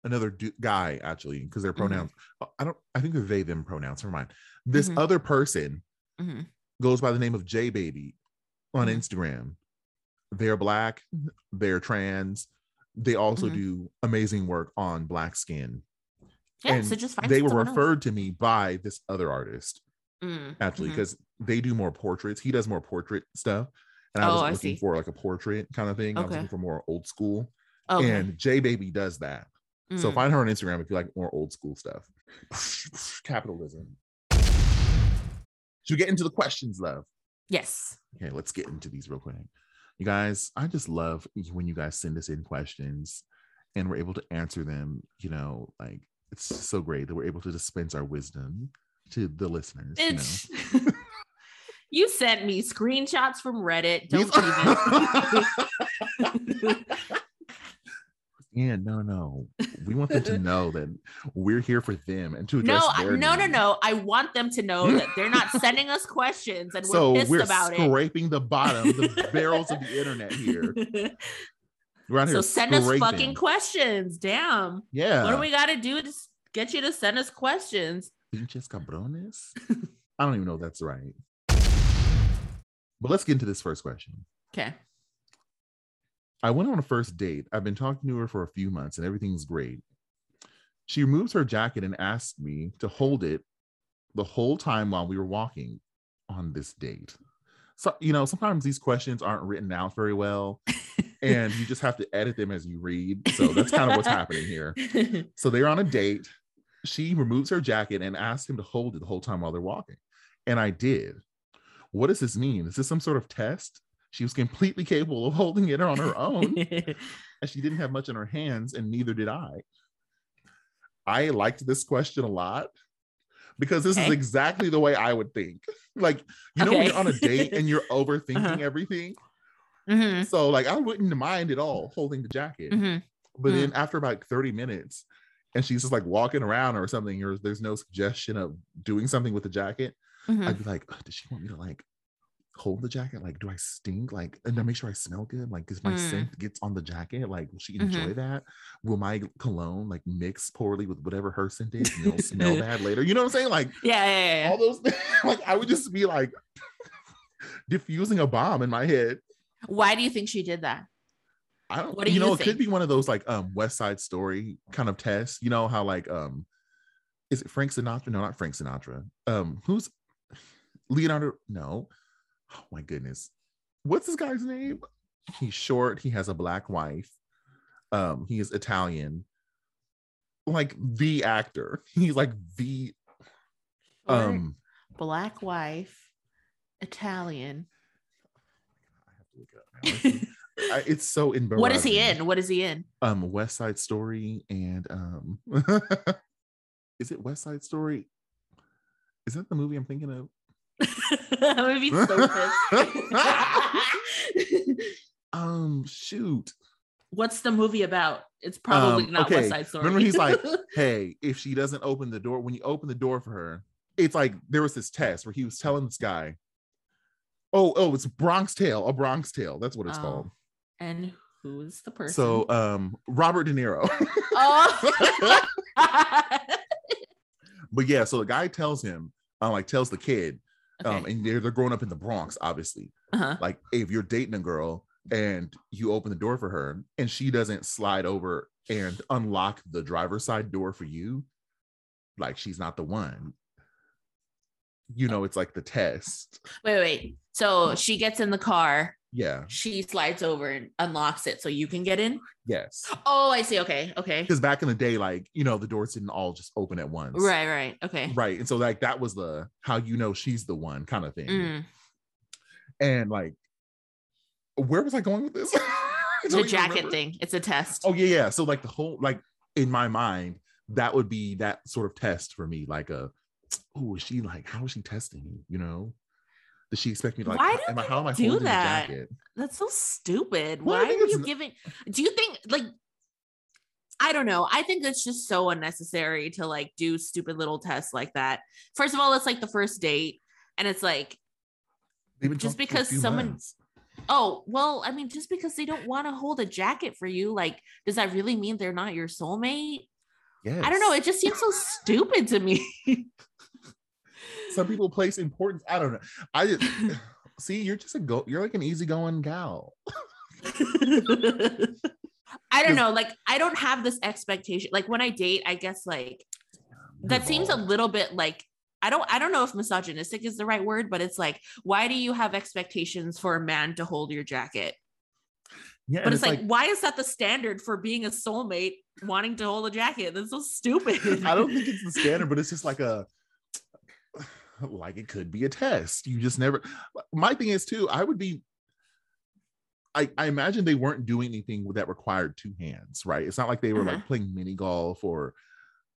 another du- guy actually, because their Mhm. pronouns. uh, I don't. I think they're they them pronouns. Never mind. This Mhm. other person Mhm. goes by the name of J Baby on Mhm. Instagram. They're black. They're trans. They also Mhm. do amazing work on black skin. Yeah, and so just find they were someone else. referred to me by this other artist Mm, actually because they do more portraits. He does more portrait stuff, and I Oh, was looking see. for like a portrait kind of thing. I was looking for more old school. Okay. And J Baby does that. So Mm. find her on Instagram if you like more old school stuff. [laughs] Capitalism. Should we get into the questions, love? yes. Okay, let's get into these real quick. You guys, I just love when you guys send us in questions and we're able to answer them. You know, like it's so great that we're able to dispense our wisdom to the listeners. You know? It's [laughs] you sent me screenshots from Reddit. Don't even. [laughs] yeah, no, no. We want them to [laughs] know that we're here for them and to no, address I- their no, no, no. I want them to know that they're not sending us questions and we're so pissed we're about scraping the bottom, the barrels of the [laughs] internet here. it. We're out so here send us fucking questions. Damn. Yeah. What do we got to do to get you to send us questions. Pinches cabrones. [laughs] I don't even know if that's right. But let's get into this first question. Okay. I went on a first date. I've been talking to her for a few months and everything's great. She removes her jacket and asks me to hold it the whole time while we were walking on this date. So, you know, sometimes these questions aren't written out very well [laughs] and you just have to edit them as you read. So that's kind of what's happening here. [laughs] So they're on a date. She removes her jacket and asks him to hold it the whole time while they're walking. And I did. What does this mean? Is this some sort of test? She was completely capable of holding it on her own, [laughs] and she didn't have much in her hands, and neither did I. I liked this question a lot because this is exactly the way I would think. Like, you know, when you're on a date and you're [laughs] overthinking Uh-huh. everything. Mhm, So, like, I wouldn't mind at all holding the jacket. mhm. But Mm. then after about 30 minutes, and she's just like walking around or something, or there's no suggestion of doing something with the jacket, Mhm. I'd be like, "Ugh, does she want me to like hold the jacket? Like, do I stink? Like, and I make sure I smell good? Like, because my Mm. scent gets on the jacket, like, will she Mhm. enjoy that? Will my cologne like mix poorly with whatever her scent is and it'll smell [laughs] bad later? You know what I'm saying? Like, Yeah, yeah, yeah. all those things, [laughs] like, I would just be like [laughs] diffusing a bomb in my head. Why do you think she did that? I don't What do you know it could be one of those like um West Side Story kind of tests. You know how like um is it Frank Sinatra? No, not Frank Sinatra. Um who's Leonardo? No. Oh my goodness. What's this guy's name? He's short, he has a black wife. Um he is Italian. Like the actor. [laughs] He's like the um black wife, Italian. I have to look it up now. I- it's so embarrassing. [laughs] What is he in? What is he in? um West Side Story and um [laughs] is it West Side Story? Is that the movie I'm thinking of? [laughs] I'm gonna be so pissed. [laughs] Um shoot. What's the movie about? It's probably Um, not okay, West Side Story. remember he's like, [laughs] Hey, if she doesn't open the door, when you open the door for her, it's like there was this test where he was telling this guy, Oh, oh, it's Bronx Tale, a Bronx Tale. That's what it's Oh, called. and who's the person? So um Robert De Niro. oh, but yeah, so the guy tells him, uh, like tells the kid, um, and they're they're growing up in the Bronx, obviously. uh-huh. like if you're dating a girl and you open the door for her and she doesn't slide over and unlock the driver's side door for you like she's not the one you know it's like the test Wait, wait. So she gets in the car. Yeah She slides over and unlocks it so you can get in. yes Oh, I see. Okay, okay. because back in the day like you know the doors didn't all just open at once Right, right. Okay. right and so like that was the how you know she's the one kind of thing Mm. and like where was i going with this [laughs] [laughs] The jacket remember. thing. It's a test. Oh yeah, yeah. So like the whole like in my mind, that would be that sort of test for me. Like a, oh, is she like how is she testing? You know, does she expect me to like? Why how- do am I, how am I do holding that? the jacket? That's so stupid. Well, Why are you giving? Do you think like? I don't know. I think it's just so unnecessary to like do stupid little tests like that. First of all, it's like the first date, and it's like just talking for a because few someone oh well i mean just because they don't want to hold a jacket for you like does that really mean they're not your soulmate Yes. i don't know it just seems so stupid to me [laughs] Some people place importance. I don't know. I just [laughs] [sighs] see you're just a go. You're like an easygoing gal. [laughs] i don't know like i don't have this expectation like when i date i guess like that seems a little bit like I don't I don't know if misogynistic is the right word, but it's like, why do you have expectations for a man to hold your jacket? Yeah, But and it's, like, why is that the standard for being a soulmate wanting to hold a jacket? That's so stupid. [laughs] I don't think it's the standard, but it's just like a [laughs] like it could be a test. You just never my thing is too, I would be I, I imagine they weren't doing anything that required two hands, right? It's not like they were Uh-huh. like playing mini golf or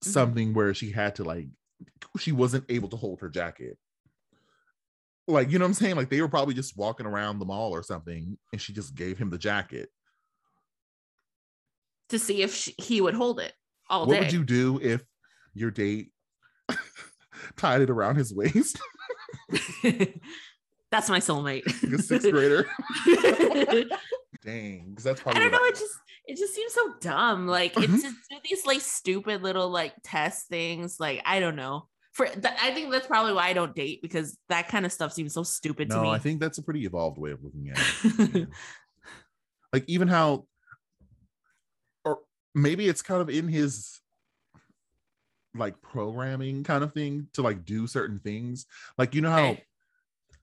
Mhm. something where she had to like she wasn't able to hold her jacket. Like, you know what I'm saying? Like they were probably just walking around the mall or something and she just gave him the jacket. to see if she, he would hold it all what day. What would you do if your date [laughs] tied it around his waist [laughs] [laughs] That's my soulmate. like a sixth grader? [laughs] Dang, because that's probably I don't know. It just it just seems so dumb. Like it's Mhm. just it, these like stupid little like test things. Like I don't know. For th- I think that's probably why I don't date because that kind of stuff seems so stupid to no, me. I think that's a pretty evolved way of looking at it. Yeah. like even how, or maybe it's kind of in his like programming kind of thing to like do certain things. Like you know how Okay.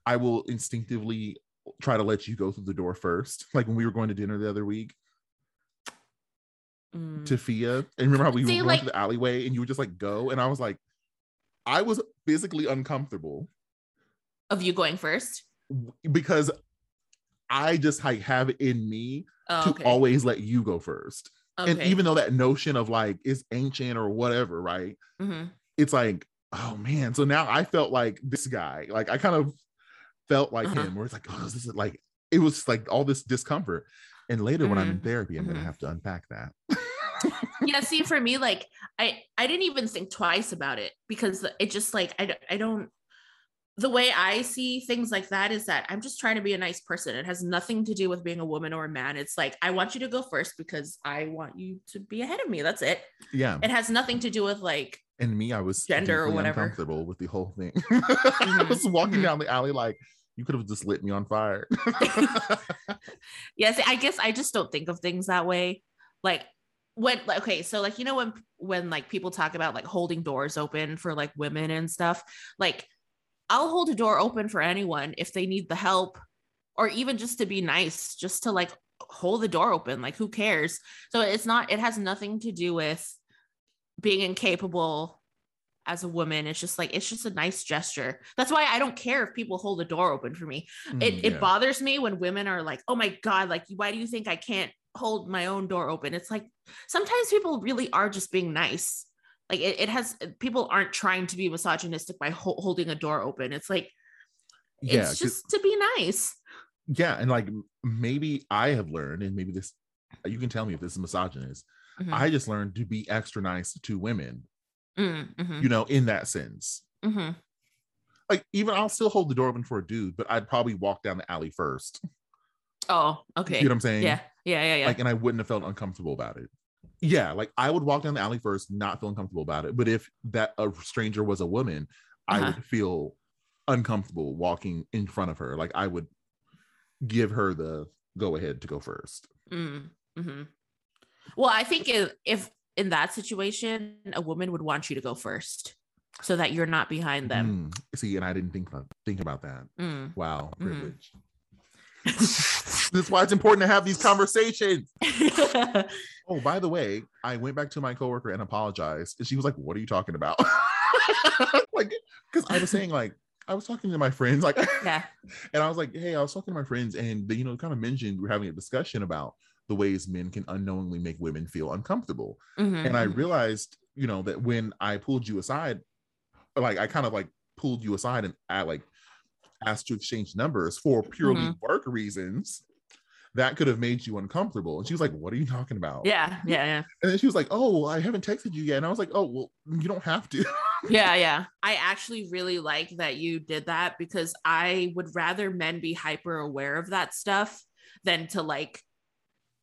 I will instinctively try to let you go through the door first. [laughs] Like when we were going to dinner the other week Mm. to Fia, and remember how we See, were going like- to the alleyway and you would just like go, and I was like, I was physically uncomfortable of you going first. because I just like have it in me Oh, to okay. always let you go first. Okay. And even though that notion of like is ancient or whatever, right? Mhm. It's like, oh man. So now I felt like this guy. Like I kind of felt like Uh-huh. him, where it's like, oh, this is like it was like all this discomfort. And later when I'm in Mhm. therapy, I'm Mhm. gonna have to unpack that. yeah see [laughs] for me like i i didn't even think twice about it because it just like i, I don't the way i see things like that is that i'm just trying to be a nice person it has nothing to do with being a woman or a man it's like i want you to go first because i want you to be ahead of me that's it yeah. it has nothing to do with like And me, I was Gender or whatever. uncomfortable with the whole thing. [laughs] I was walking mhm. down the alley like you could have just lit me on fire. [laughs] [laughs] yes i guess i just don't think of things that way like when okay so like you know when when like people talk about like holding doors open for like women and stuff like i'll hold a door open for anyone if they need the help or even just to be nice just to like hold the door open like who cares? So it's not it has nothing to do with being incapable as a woman. It's just like it's just a nice gesture. That's why i don't care if people hold the door open for me. It, Mm, it yeah. bothers me when women are like oh my god like why do you think i can't hold my own door open? It's like sometimes people really are just being nice like it, it has people aren't trying to be misogynistic by ho- holding a door open it's like yeah, it's 'cause- just to be nice yeah, and like maybe I have learned, and maybe this you can tell me if this is misogynist. Mhm. I just learned to be extra nice to women, Mm, mhm, you know, in that sense. mhm. Like even I'll still hold the door open for a dude, but I'd probably walk down the alley first. oh okay You know what I'm saying? yeah yeah yeah yeah Like, and I wouldn't have felt uncomfortable about it. Yeah, like I would walk down the alley first, not feel uncomfortable about it. But if that a stranger was a woman, I Uh-huh. would feel uncomfortable walking in front of her. Like I would give her the go ahead to go first. Mm, mhm. well i think if, if in that situation a woman would want you to go first so that you're not behind them Mm, See, and I didn't think about think about that. Mm. Wow, Mhm. privilege. That's why it's important to have these conversations. [laughs] Oh, by the way, I went back to my coworker and apologized. And she was like, What are you talking about? [laughs] like, because I was saying, like, I was talking to my friends, like, [laughs] yeah and I was like, Hey, I was talking to my friends, and they, you know, kind of mentioned we are having a discussion about the ways men can unknowingly make women feel uncomfortable. Mhm, And I mhm. realized, you know, that when I pulled you aside, like, I kind of like pulled you aside and I like asked to exchange numbers for purely Mhm. work reasons. That could have made you uncomfortable. And she was like, What are you talking about? yeah yeah yeah And then she was like, "Oh, well, I haven't texted you yet." And I was like, "Oh, well, you don't have to." [laughs] yeah yeah i actually really like that you did that because i would rather men be hyper aware of that stuff than to like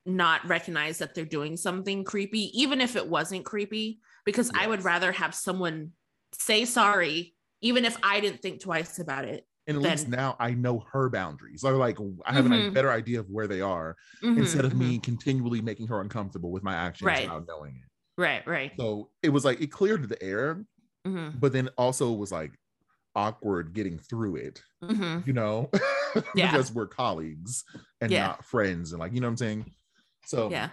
not recognize that they're doing something creepy even if it wasn't creepy because i would rather have someone say sorry even if i didn't think twice about it And at least now I know her boundaries. Or like I have a Mhm. better idea of where they are Mhm, instead of mhm. me continually making her uncomfortable with my actions Right. without knowing it. right right So it was like it cleared the air, Mhm, but then also was like awkward getting through it, mhm. you know? [laughs] Yeah. because we're colleagues and Yeah. not friends. And like, you know what I'm saying? So yeah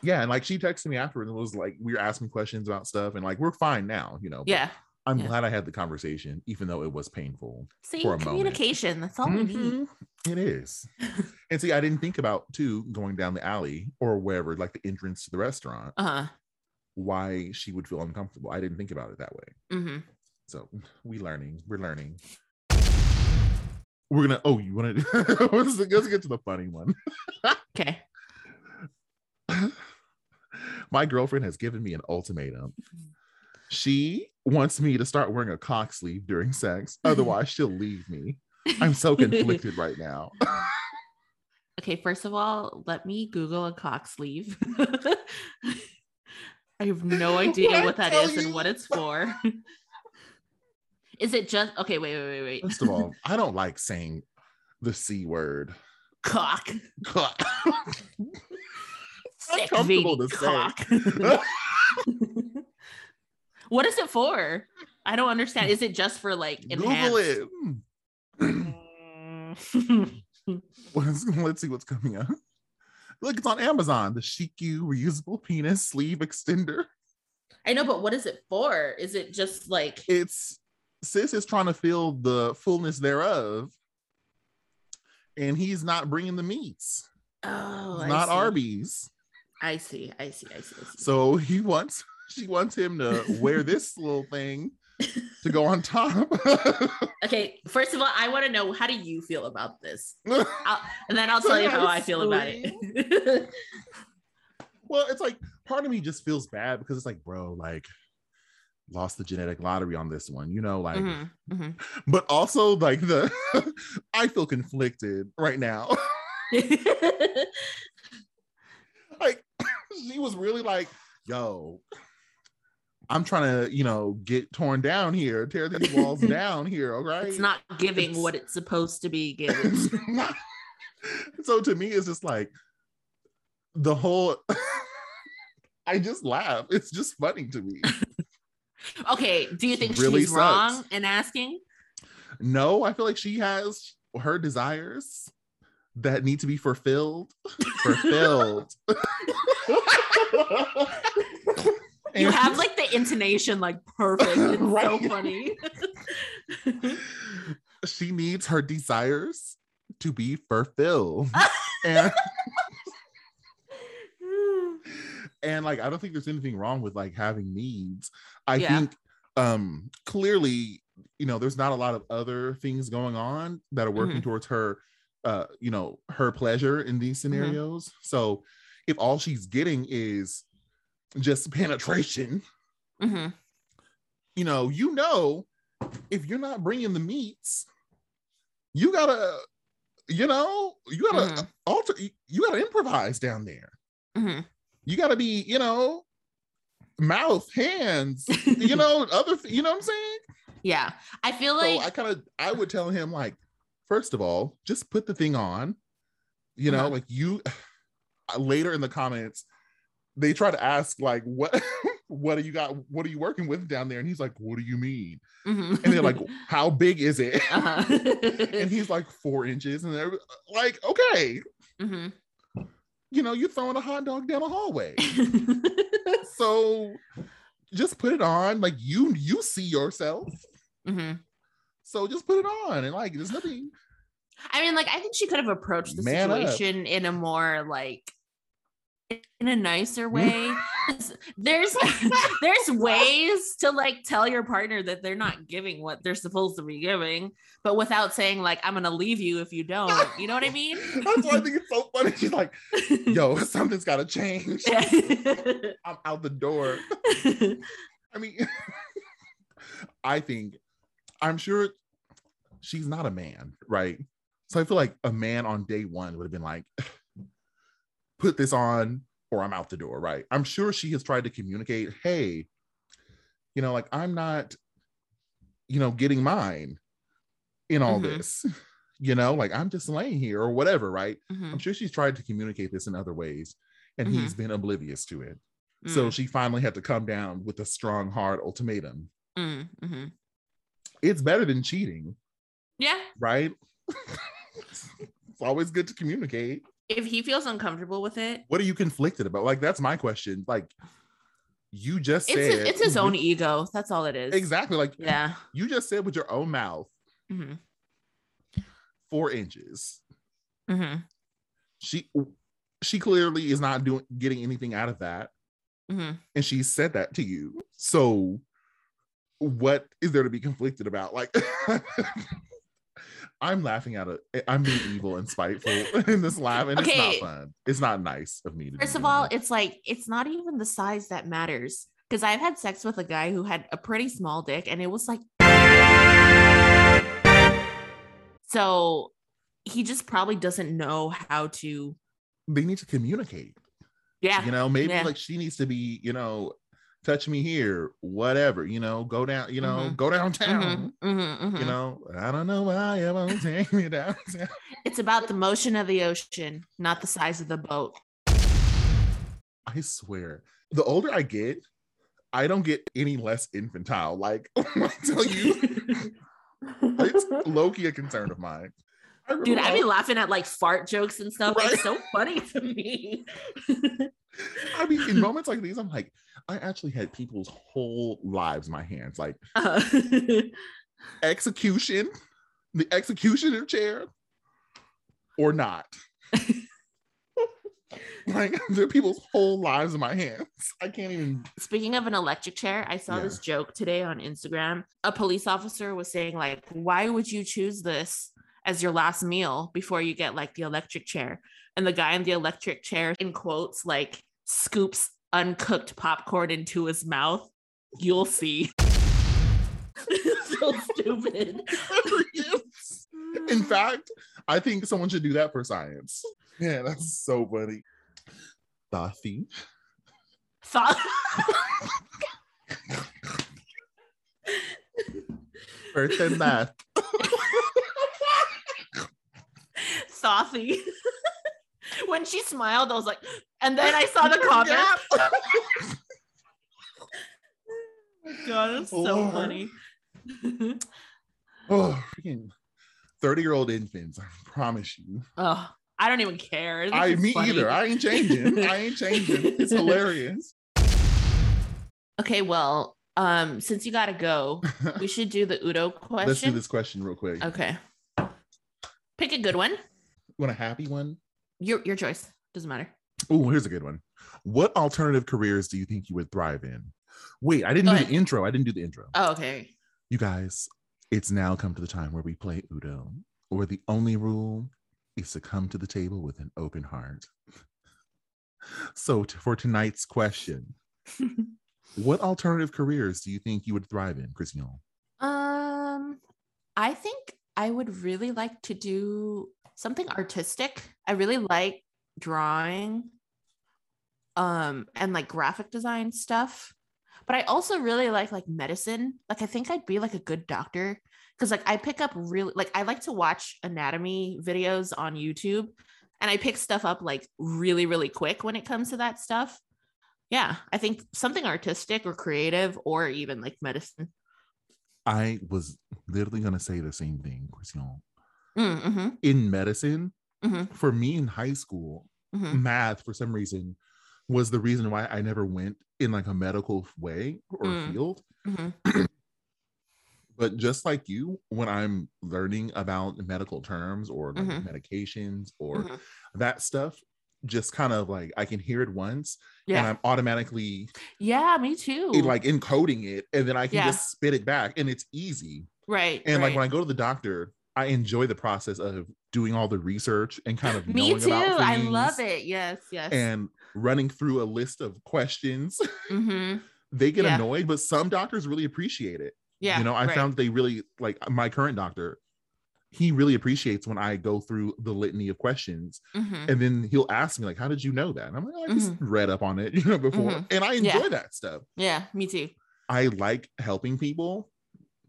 yeah, and like she texted me afterwards and was like, we were asking questions about stuff, and like we're fine now, you know. but yeah I'm Yeah. glad I had the conversation, even though it was painful. see for a moment. communication that's all we need Mhm. It is. [laughs] and see, I didn't think about too going down the alley or wherever, like the entrance to the restaurant, uh-huh why she would feel uncomfortable. I didn't think about it that way. hmm So we learning, we're learning. We're gonna. Oh, you want to? [laughs] let's, let's get to the funny one. okay [laughs] My girlfriend has given me an ultimatum. She wants me to start wearing a cock sleeve during sex. [laughs] Otherwise, she'll leave me. I'm so conflicted right now. [laughs] Okay, first of all, let me Google a cock sleeve. [laughs] I have no idea I what that is and what it's for. is it just okay? Wait, wait, wait, wait. First of all, I don't like saying the C word. Cock. Sick Uncomfortable baby to say. cock. What is it for? I don't understand. Is it just for like Google enhanced? it. Mm. What is- Let's see what's coming up. Look, it's on Amazon. The Shiku reusable penis sleeve extender. I know, but what is it for? Is it just like It's sis is trying to feel the fullness thereof, and he's not bringing the meats. oh, not. Arby's. I see, I see, I see, I see. So he wants she wants him to [laughs] wear this little thing to go on top. [laughs] okay, first of all, I want to know how do you feel about this, [laughs] I'll, and then I'll tell you how I feel about it. well, it's like part of me just feels bad because it's like, bro, like lost the genetic lottery on this one, you know, like Mhm, mhm. but also like the I feel conflicted right now. like she was really like, yo, I'm trying to, you know, get torn down here, tear these walls [laughs] down here, all right? it's not giving It's- what it's supposed to be [laughs] given. so to me, it's just like the whole. [laughs] I just laugh. It's just funny to me. Okay, do you think Really she's wrong in asking? No, I feel like she has her desires that need to be fulfilled. Fulfilled. You have like the intonation like perfect. [laughs] It's so funny. she needs her desires to be fulfilled. [laughs] and [sighs] and like I don't think there's anything wrong with like having needs. I Yeah. think um clearly, you know, there's not a lot of other things going on that are working Mm-hmm. towards her uh, you know, her pleasure in these Mm-hmm. scenarios. So if all she's getting is just penetration, Mhm. you know, you know, if you're not bringing the meats, you gotta, you know, you gotta Mhm. alter, you- gotta improvise down there. Mhm. You gotta be, you know, mouth, hands, [laughs] you know, other, you know what I'm saying? Yeah, I feel So like I kind of, I would tell him like, first of all, just put the thing on, you know, Uh-huh. like you. [sighs] Later in the comments, they try to ask like, what, [laughs] what do you got? What are you working with down there? And he's like, what do you mean? Mhm. and they're like, "How big is it?" [laughs] Uh-huh. [laughs] and he's like four inches, and they're like, "Okay, Mhm. you know, you're throwing a hot dog down a hallway, so just put it on. Like you, you see yourself, Mhm. so just put it on, and like there's nothing. I mean, like, I think she could have approached the Man up. situation in a more like in a nicer [laughs] way. there's [laughs] there's ways to like tell your partner that they're not giving what they're supposed to be giving, but without saying like I'm gonna leave you if you don't. You know what I [laughs] mean? That's why I think it's so funny. She's like, "Yo, something's got to change. I'm out the door." I mean, I think I'm sure she's not a man, right? So I feel like a man on day one would have been like, put this on or I'm out the door, right? I'm sure she has tried to communicate, hey, you know, like I'm not, you know, getting mine in all Mhm. this, [laughs] you know, like I'm just laying here or whatever, right? Mhm. I'm sure she's tried to communicate this in other ways and Mhm. he's been oblivious to it. So Mm, she finally had to come down with a strong, hard ultimatum. mm, mhm. It's better than cheating, yeah. right? [laughs] it's always good to communicate. If he feels uncomfortable with it, What are you conflicted about? Like, that's my question. Like, you just it's said it's his own ego. That's all it is. Exactly. Like, Yeah. you just said with your own mouth, Mhm. four inches. Mhm. She she clearly is not doing getting anything out of that. Mhm. And she said that to you. So what is there to be conflicted about? Like [laughs] I'm laughing at it. I'm being evil and spiteful [laughs] in this laugh, and Okay. it's not fun. It's not nice of me to. First of all, that. it's like it's not even the size that matters. Because I've had sex with a guy who had a pretty small dick, and it was like so he just probably doesn't know how to they need to communicate. yeah You know, maybe yeah. like she needs to be, you know, touch me here, whatever, you know, go down, you know, go downtown. Mhm, mhm, mhm. You know, I don't know why you won't take me downtown. It's about the motion of the ocean, not the size of the boat. I swear, the older I get, I don't get any less infantile. Like [laughs] I tell you, [laughs] it's low-key a concern of mine. Dude, I'd be I- laughing at like fart jokes and stuff. Right. It's so funny to me. [laughs] I mean, in [laughs] moments like these, I'm like, I actually had people's whole lives in my hands. Like Uh, [laughs] execution, the executioner chair, or not. like there are people's whole lives in my hands. I can't even. Speaking of an electric chair, I saw Yeah. this joke today on Instagram. A police officer was saying, like, why would you choose this as your last meal before you get like the electric chair? And the guy in the electric chair, in quotes, like scoops uncooked popcorn into his mouth. You'll see. [laughs] so stupid. In fact, I think someone should do that for science. Yeah, that's so funny. Thothy. Thought- [laughs] First and last. Thothy. [laughs] when she smiled, I was like, and then I saw the [laughs] comment. [laughs] oh God, it's so Lord. funny. Oh, freaking 30 year old infants. I promise you. oh, I don't even care. It's I me funny. either. I ain't changing. I ain't changing. It's hilarious. Okay, well, um, since you gotta go, we should do the Udo question. Let's do this question real quick. Okay. Pick a good one. You want a happy one? Your your choice. Doesn't matter. Oh, here's a good one. What alternative careers do you think you would thrive in? Wait, I didn't Go do ahead. the intro. I didn't do the intro. Oh, okay. You guys, it's now come to the time where we play Udo, where the only rule is to come to the table with an open heart. So, t- for tonight's question, [laughs] what alternative careers do you think you would thrive in, Christian? Um, I think I would really like to do something artistic. I really like drawing, um, and like graphic design stuff. But I also really like like medicine. Like I think I'd be like a good doctor because like I pick up really like I like to watch anatomy videos on YouTube, and I pick stuff up like really really quick when it comes to that stuff. Yeah, I think something artistic or creative or even like medicine. I was literally going to say the same thing, Christian. Mm-hmm. In medicine, Mhm. for me in high school, hmm math for some reason was the reason why I never went in like a medical way or Mm. field. hmm [clears throat] But just like you, when I'm learning about medical terms or like Mhm. medications or Mhm. that stuff, just kind of like I can hear it once and I'm automatically Yeah, me too. like encoding it and then I can Yeah. just spit it back and it's easy. right. And like when I go to the doctor, I enjoy the process of doing all the research and kind of [laughs] me knowing too. about I love it. Yes, yes. And running through a list of questions. hmm [laughs] they get Yeah. annoyed, but some doctors really appreciate it. Yeah. you know, I right. found they really like my current doctor. He really appreciates when I go through the litany of questions, Mhm. and then he'll ask me like, "How did you know that?" And I'm like, "Oh, "I just read up on it, [laughs] you know, before," Mhm. and I enjoy Yeah. that stuff. Yeah, me too. I like helping people.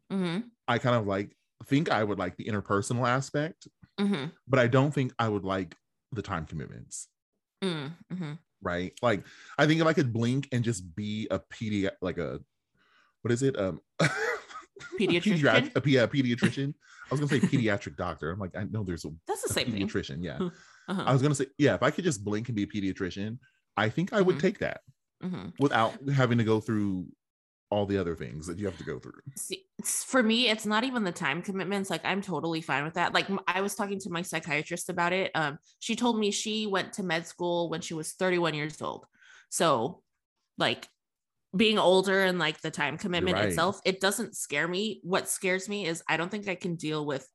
hmm I kind of like think I would like the interpersonal aspect, hmm but I don't think I would like the time commitments. hmm Right? Like, I think if I could blink and just be a pedi like a what is it? Um, [laughs] Pediatrician? A, pe- a pediatrician. I was gonna say pediatric doctor. I'm like, I know there's a, That's the a same thing. pediatrician. Yeah. [laughs] Uh-huh. I was gonna say, yeah, if I could just blink and be a pediatrician, I think I would Mhm. take that hmm without having to go through all the other things that you have to go through. See, for me, it's not even the time commitments. Like I'm totally fine with that. Like I was talking to my psychiatrist about it. Um, she told me she went to med school when she was 31 years old. So, like being older and like the time commitment right. itself, it doesn't scare me. What scares me is I don't think I can deal with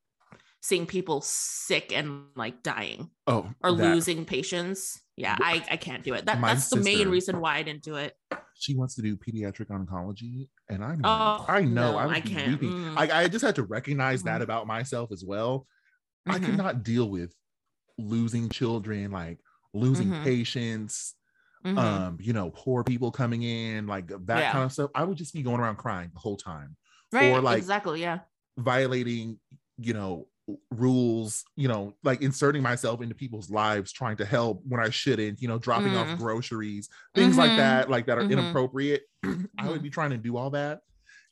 seeing people sick and like dying Oh, or that- losing patients. Yeah, I, I can't do it. That, My that's the main reason why I didn't do it. She wants to do pediatric oncology, and I'm Oh, I know, no, I, I can't. Mm. I, I just had to recognize that Mhm. about myself as well. I could Mhm. not deal with losing children, like losing Mhm. patients. Mhm. um, you know, poor people coming in, like that Yeah. kind of stuff. I would just be going around crying the whole time, right. or, like, exactly. Yeah. violating, you know, rules, you know, like inserting myself into people's lives, trying to help when I shouldn't, you know, dropping Mhm. off groceries, things like Mhm. that, like that are Mhm. inappropriate. [clears throat] I would be trying to do all that.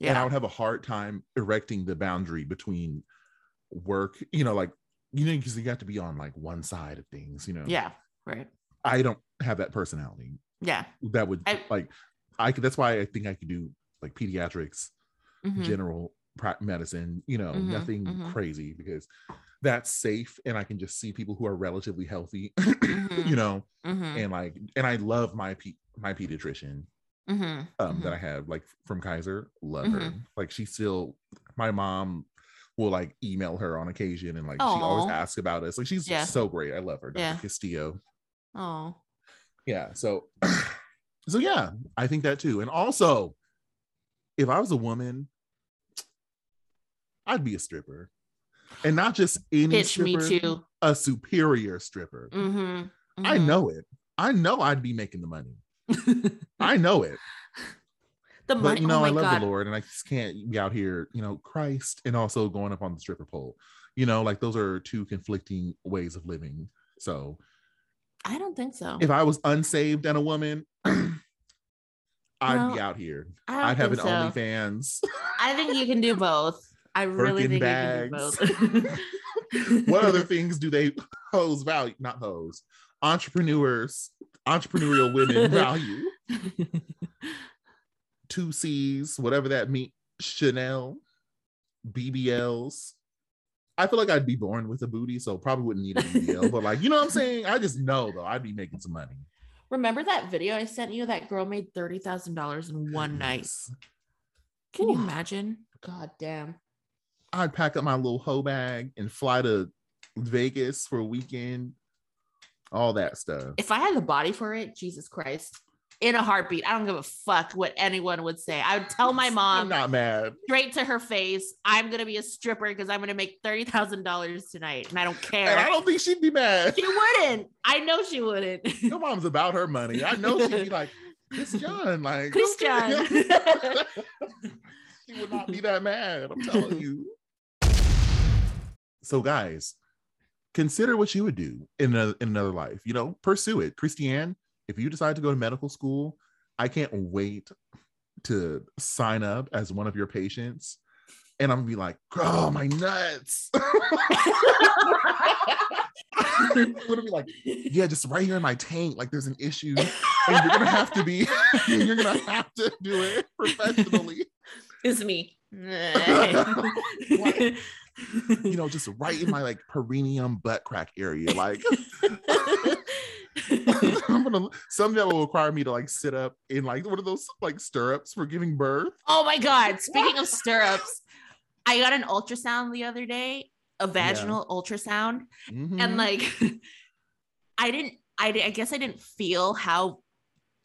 And I would have a hard time erecting the boundary between work, you know, like, you know, because you have to be on like one side of things, you know. Yeah. Right. I don't have that personality. Yeah. That would I- like I could that's why I think I could do like pediatrics, Mhm. general medicine, you know, Mhm, nothing mhm. crazy because that's safe and I can just see people who are relatively healthy, Mhm. [clears throat] you know, Mhm. and like and I love my pe- my pediatrician Mhm. um that Mhm. I have like from Kaiser, love her. Mm-hmm. Like she still my mom will like email her on occasion and like she always asks about us. Like she's Yeah. so great. I love her. Dr. Yeah. Castillo. Oh. yeah so [clears throat] so yeah i think that too and also if i was a woman i'd be a stripper and not just any Pitch me stripper, too. a superior stripper Mm-hmm. i know it i know i'd be making the money [laughs] i know it the but money. you know oh my i love god. the lord and i just can't be out here you know christ and also going up on the stripper pole you know like those are two conflicting ways of living so I don't think so. if i was unsaved and a woman [clears throat] i'd be out here i'd have an so. OnlyFans. I think you can do [laughs] both. I really Birkin think bags. you can do both. [laughs] what other [laughs] things do they [laughs] hose value? Not hose. Entrepreneurs, entrepreneurial women value. Two C's, whatever that means. Chanel, BBLs. I feel like I'd be born with a booty, so probably wouldn't need a BBL. but like, you know what I'm saying? I just know though, I'd be making some money. Remember that video I sent you? That girl made thirty thousand dollars in one night. Yes. Can you imagine? God damn. I'd pack up my little hoe bag and fly to Vegas for a weekend. All that stuff. If I had the body for it, Jesus Christ. In a heartbeat. I don't give a fuck what anyone would say. I would tell my I'm mom not mad. straight to her face, I'm gonna be a stripper because I'm gonna make thirty thousand dollars tonight, and I don't care. And I don't think she'd be mad. she wouldn't. I know she wouldn't. Your mom's about her money. I know she'd be like, Chris [laughs] John, like Chris okay." John. [laughs] she would not be that mad. I'm telling you. So, guys, consider what you would do in, a, in another life. You know, pursue it. Christiane, if you decide to go to medical school, I can't wait to sign up as one of your patients. And I'm gonna be like, oh, my nuts. [laughs] I'm gonna be like, yeah, just right here in my tank, like there's an issue, and you're gonna have to be, [laughs] you're gonna have to do it professionally. it's me. [laughs] You know, just right in my like perineum butt crack area. Like, [laughs] [laughs] I'm gonna something that will require me to like sit up in like one of those like stirrups for giving birth. oh my god! Speaking of stirrups, I got an ultrasound the other day, a vaginal ultrasound, Mhm. and like, I didn't. I, I guess I didn't feel how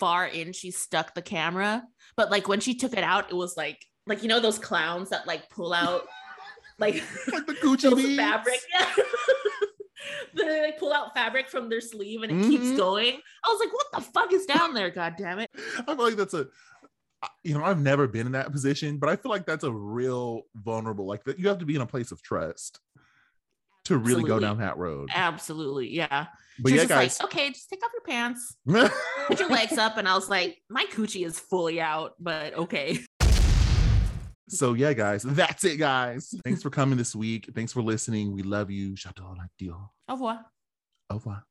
far in she stuck the camera, but like when she took it out, it was like like you know those clowns that like pull out [laughs] like like the Gucci beads. fabric. Yeah. [laughs] they like pull out fabric from their sleeve and it keeps Mhm. going. I was like, what the fuck is down there? God damn it. I feel like that's a, you know, I've never been in that position, but I feel like that's a real vulnerable. Like that, you have to be in a place of trust to really go down that road. Absolutely. Yeah. But she yeah, just guys. like, okay, just take off your pants, [laughs] put your legs up. And I was like, my coochie is fully out, but okay. So yeah, guys, that's it, guys. Thanks for coming this week. Thanks for listening. We love you. J'adore la. Au revoir. Au revoir.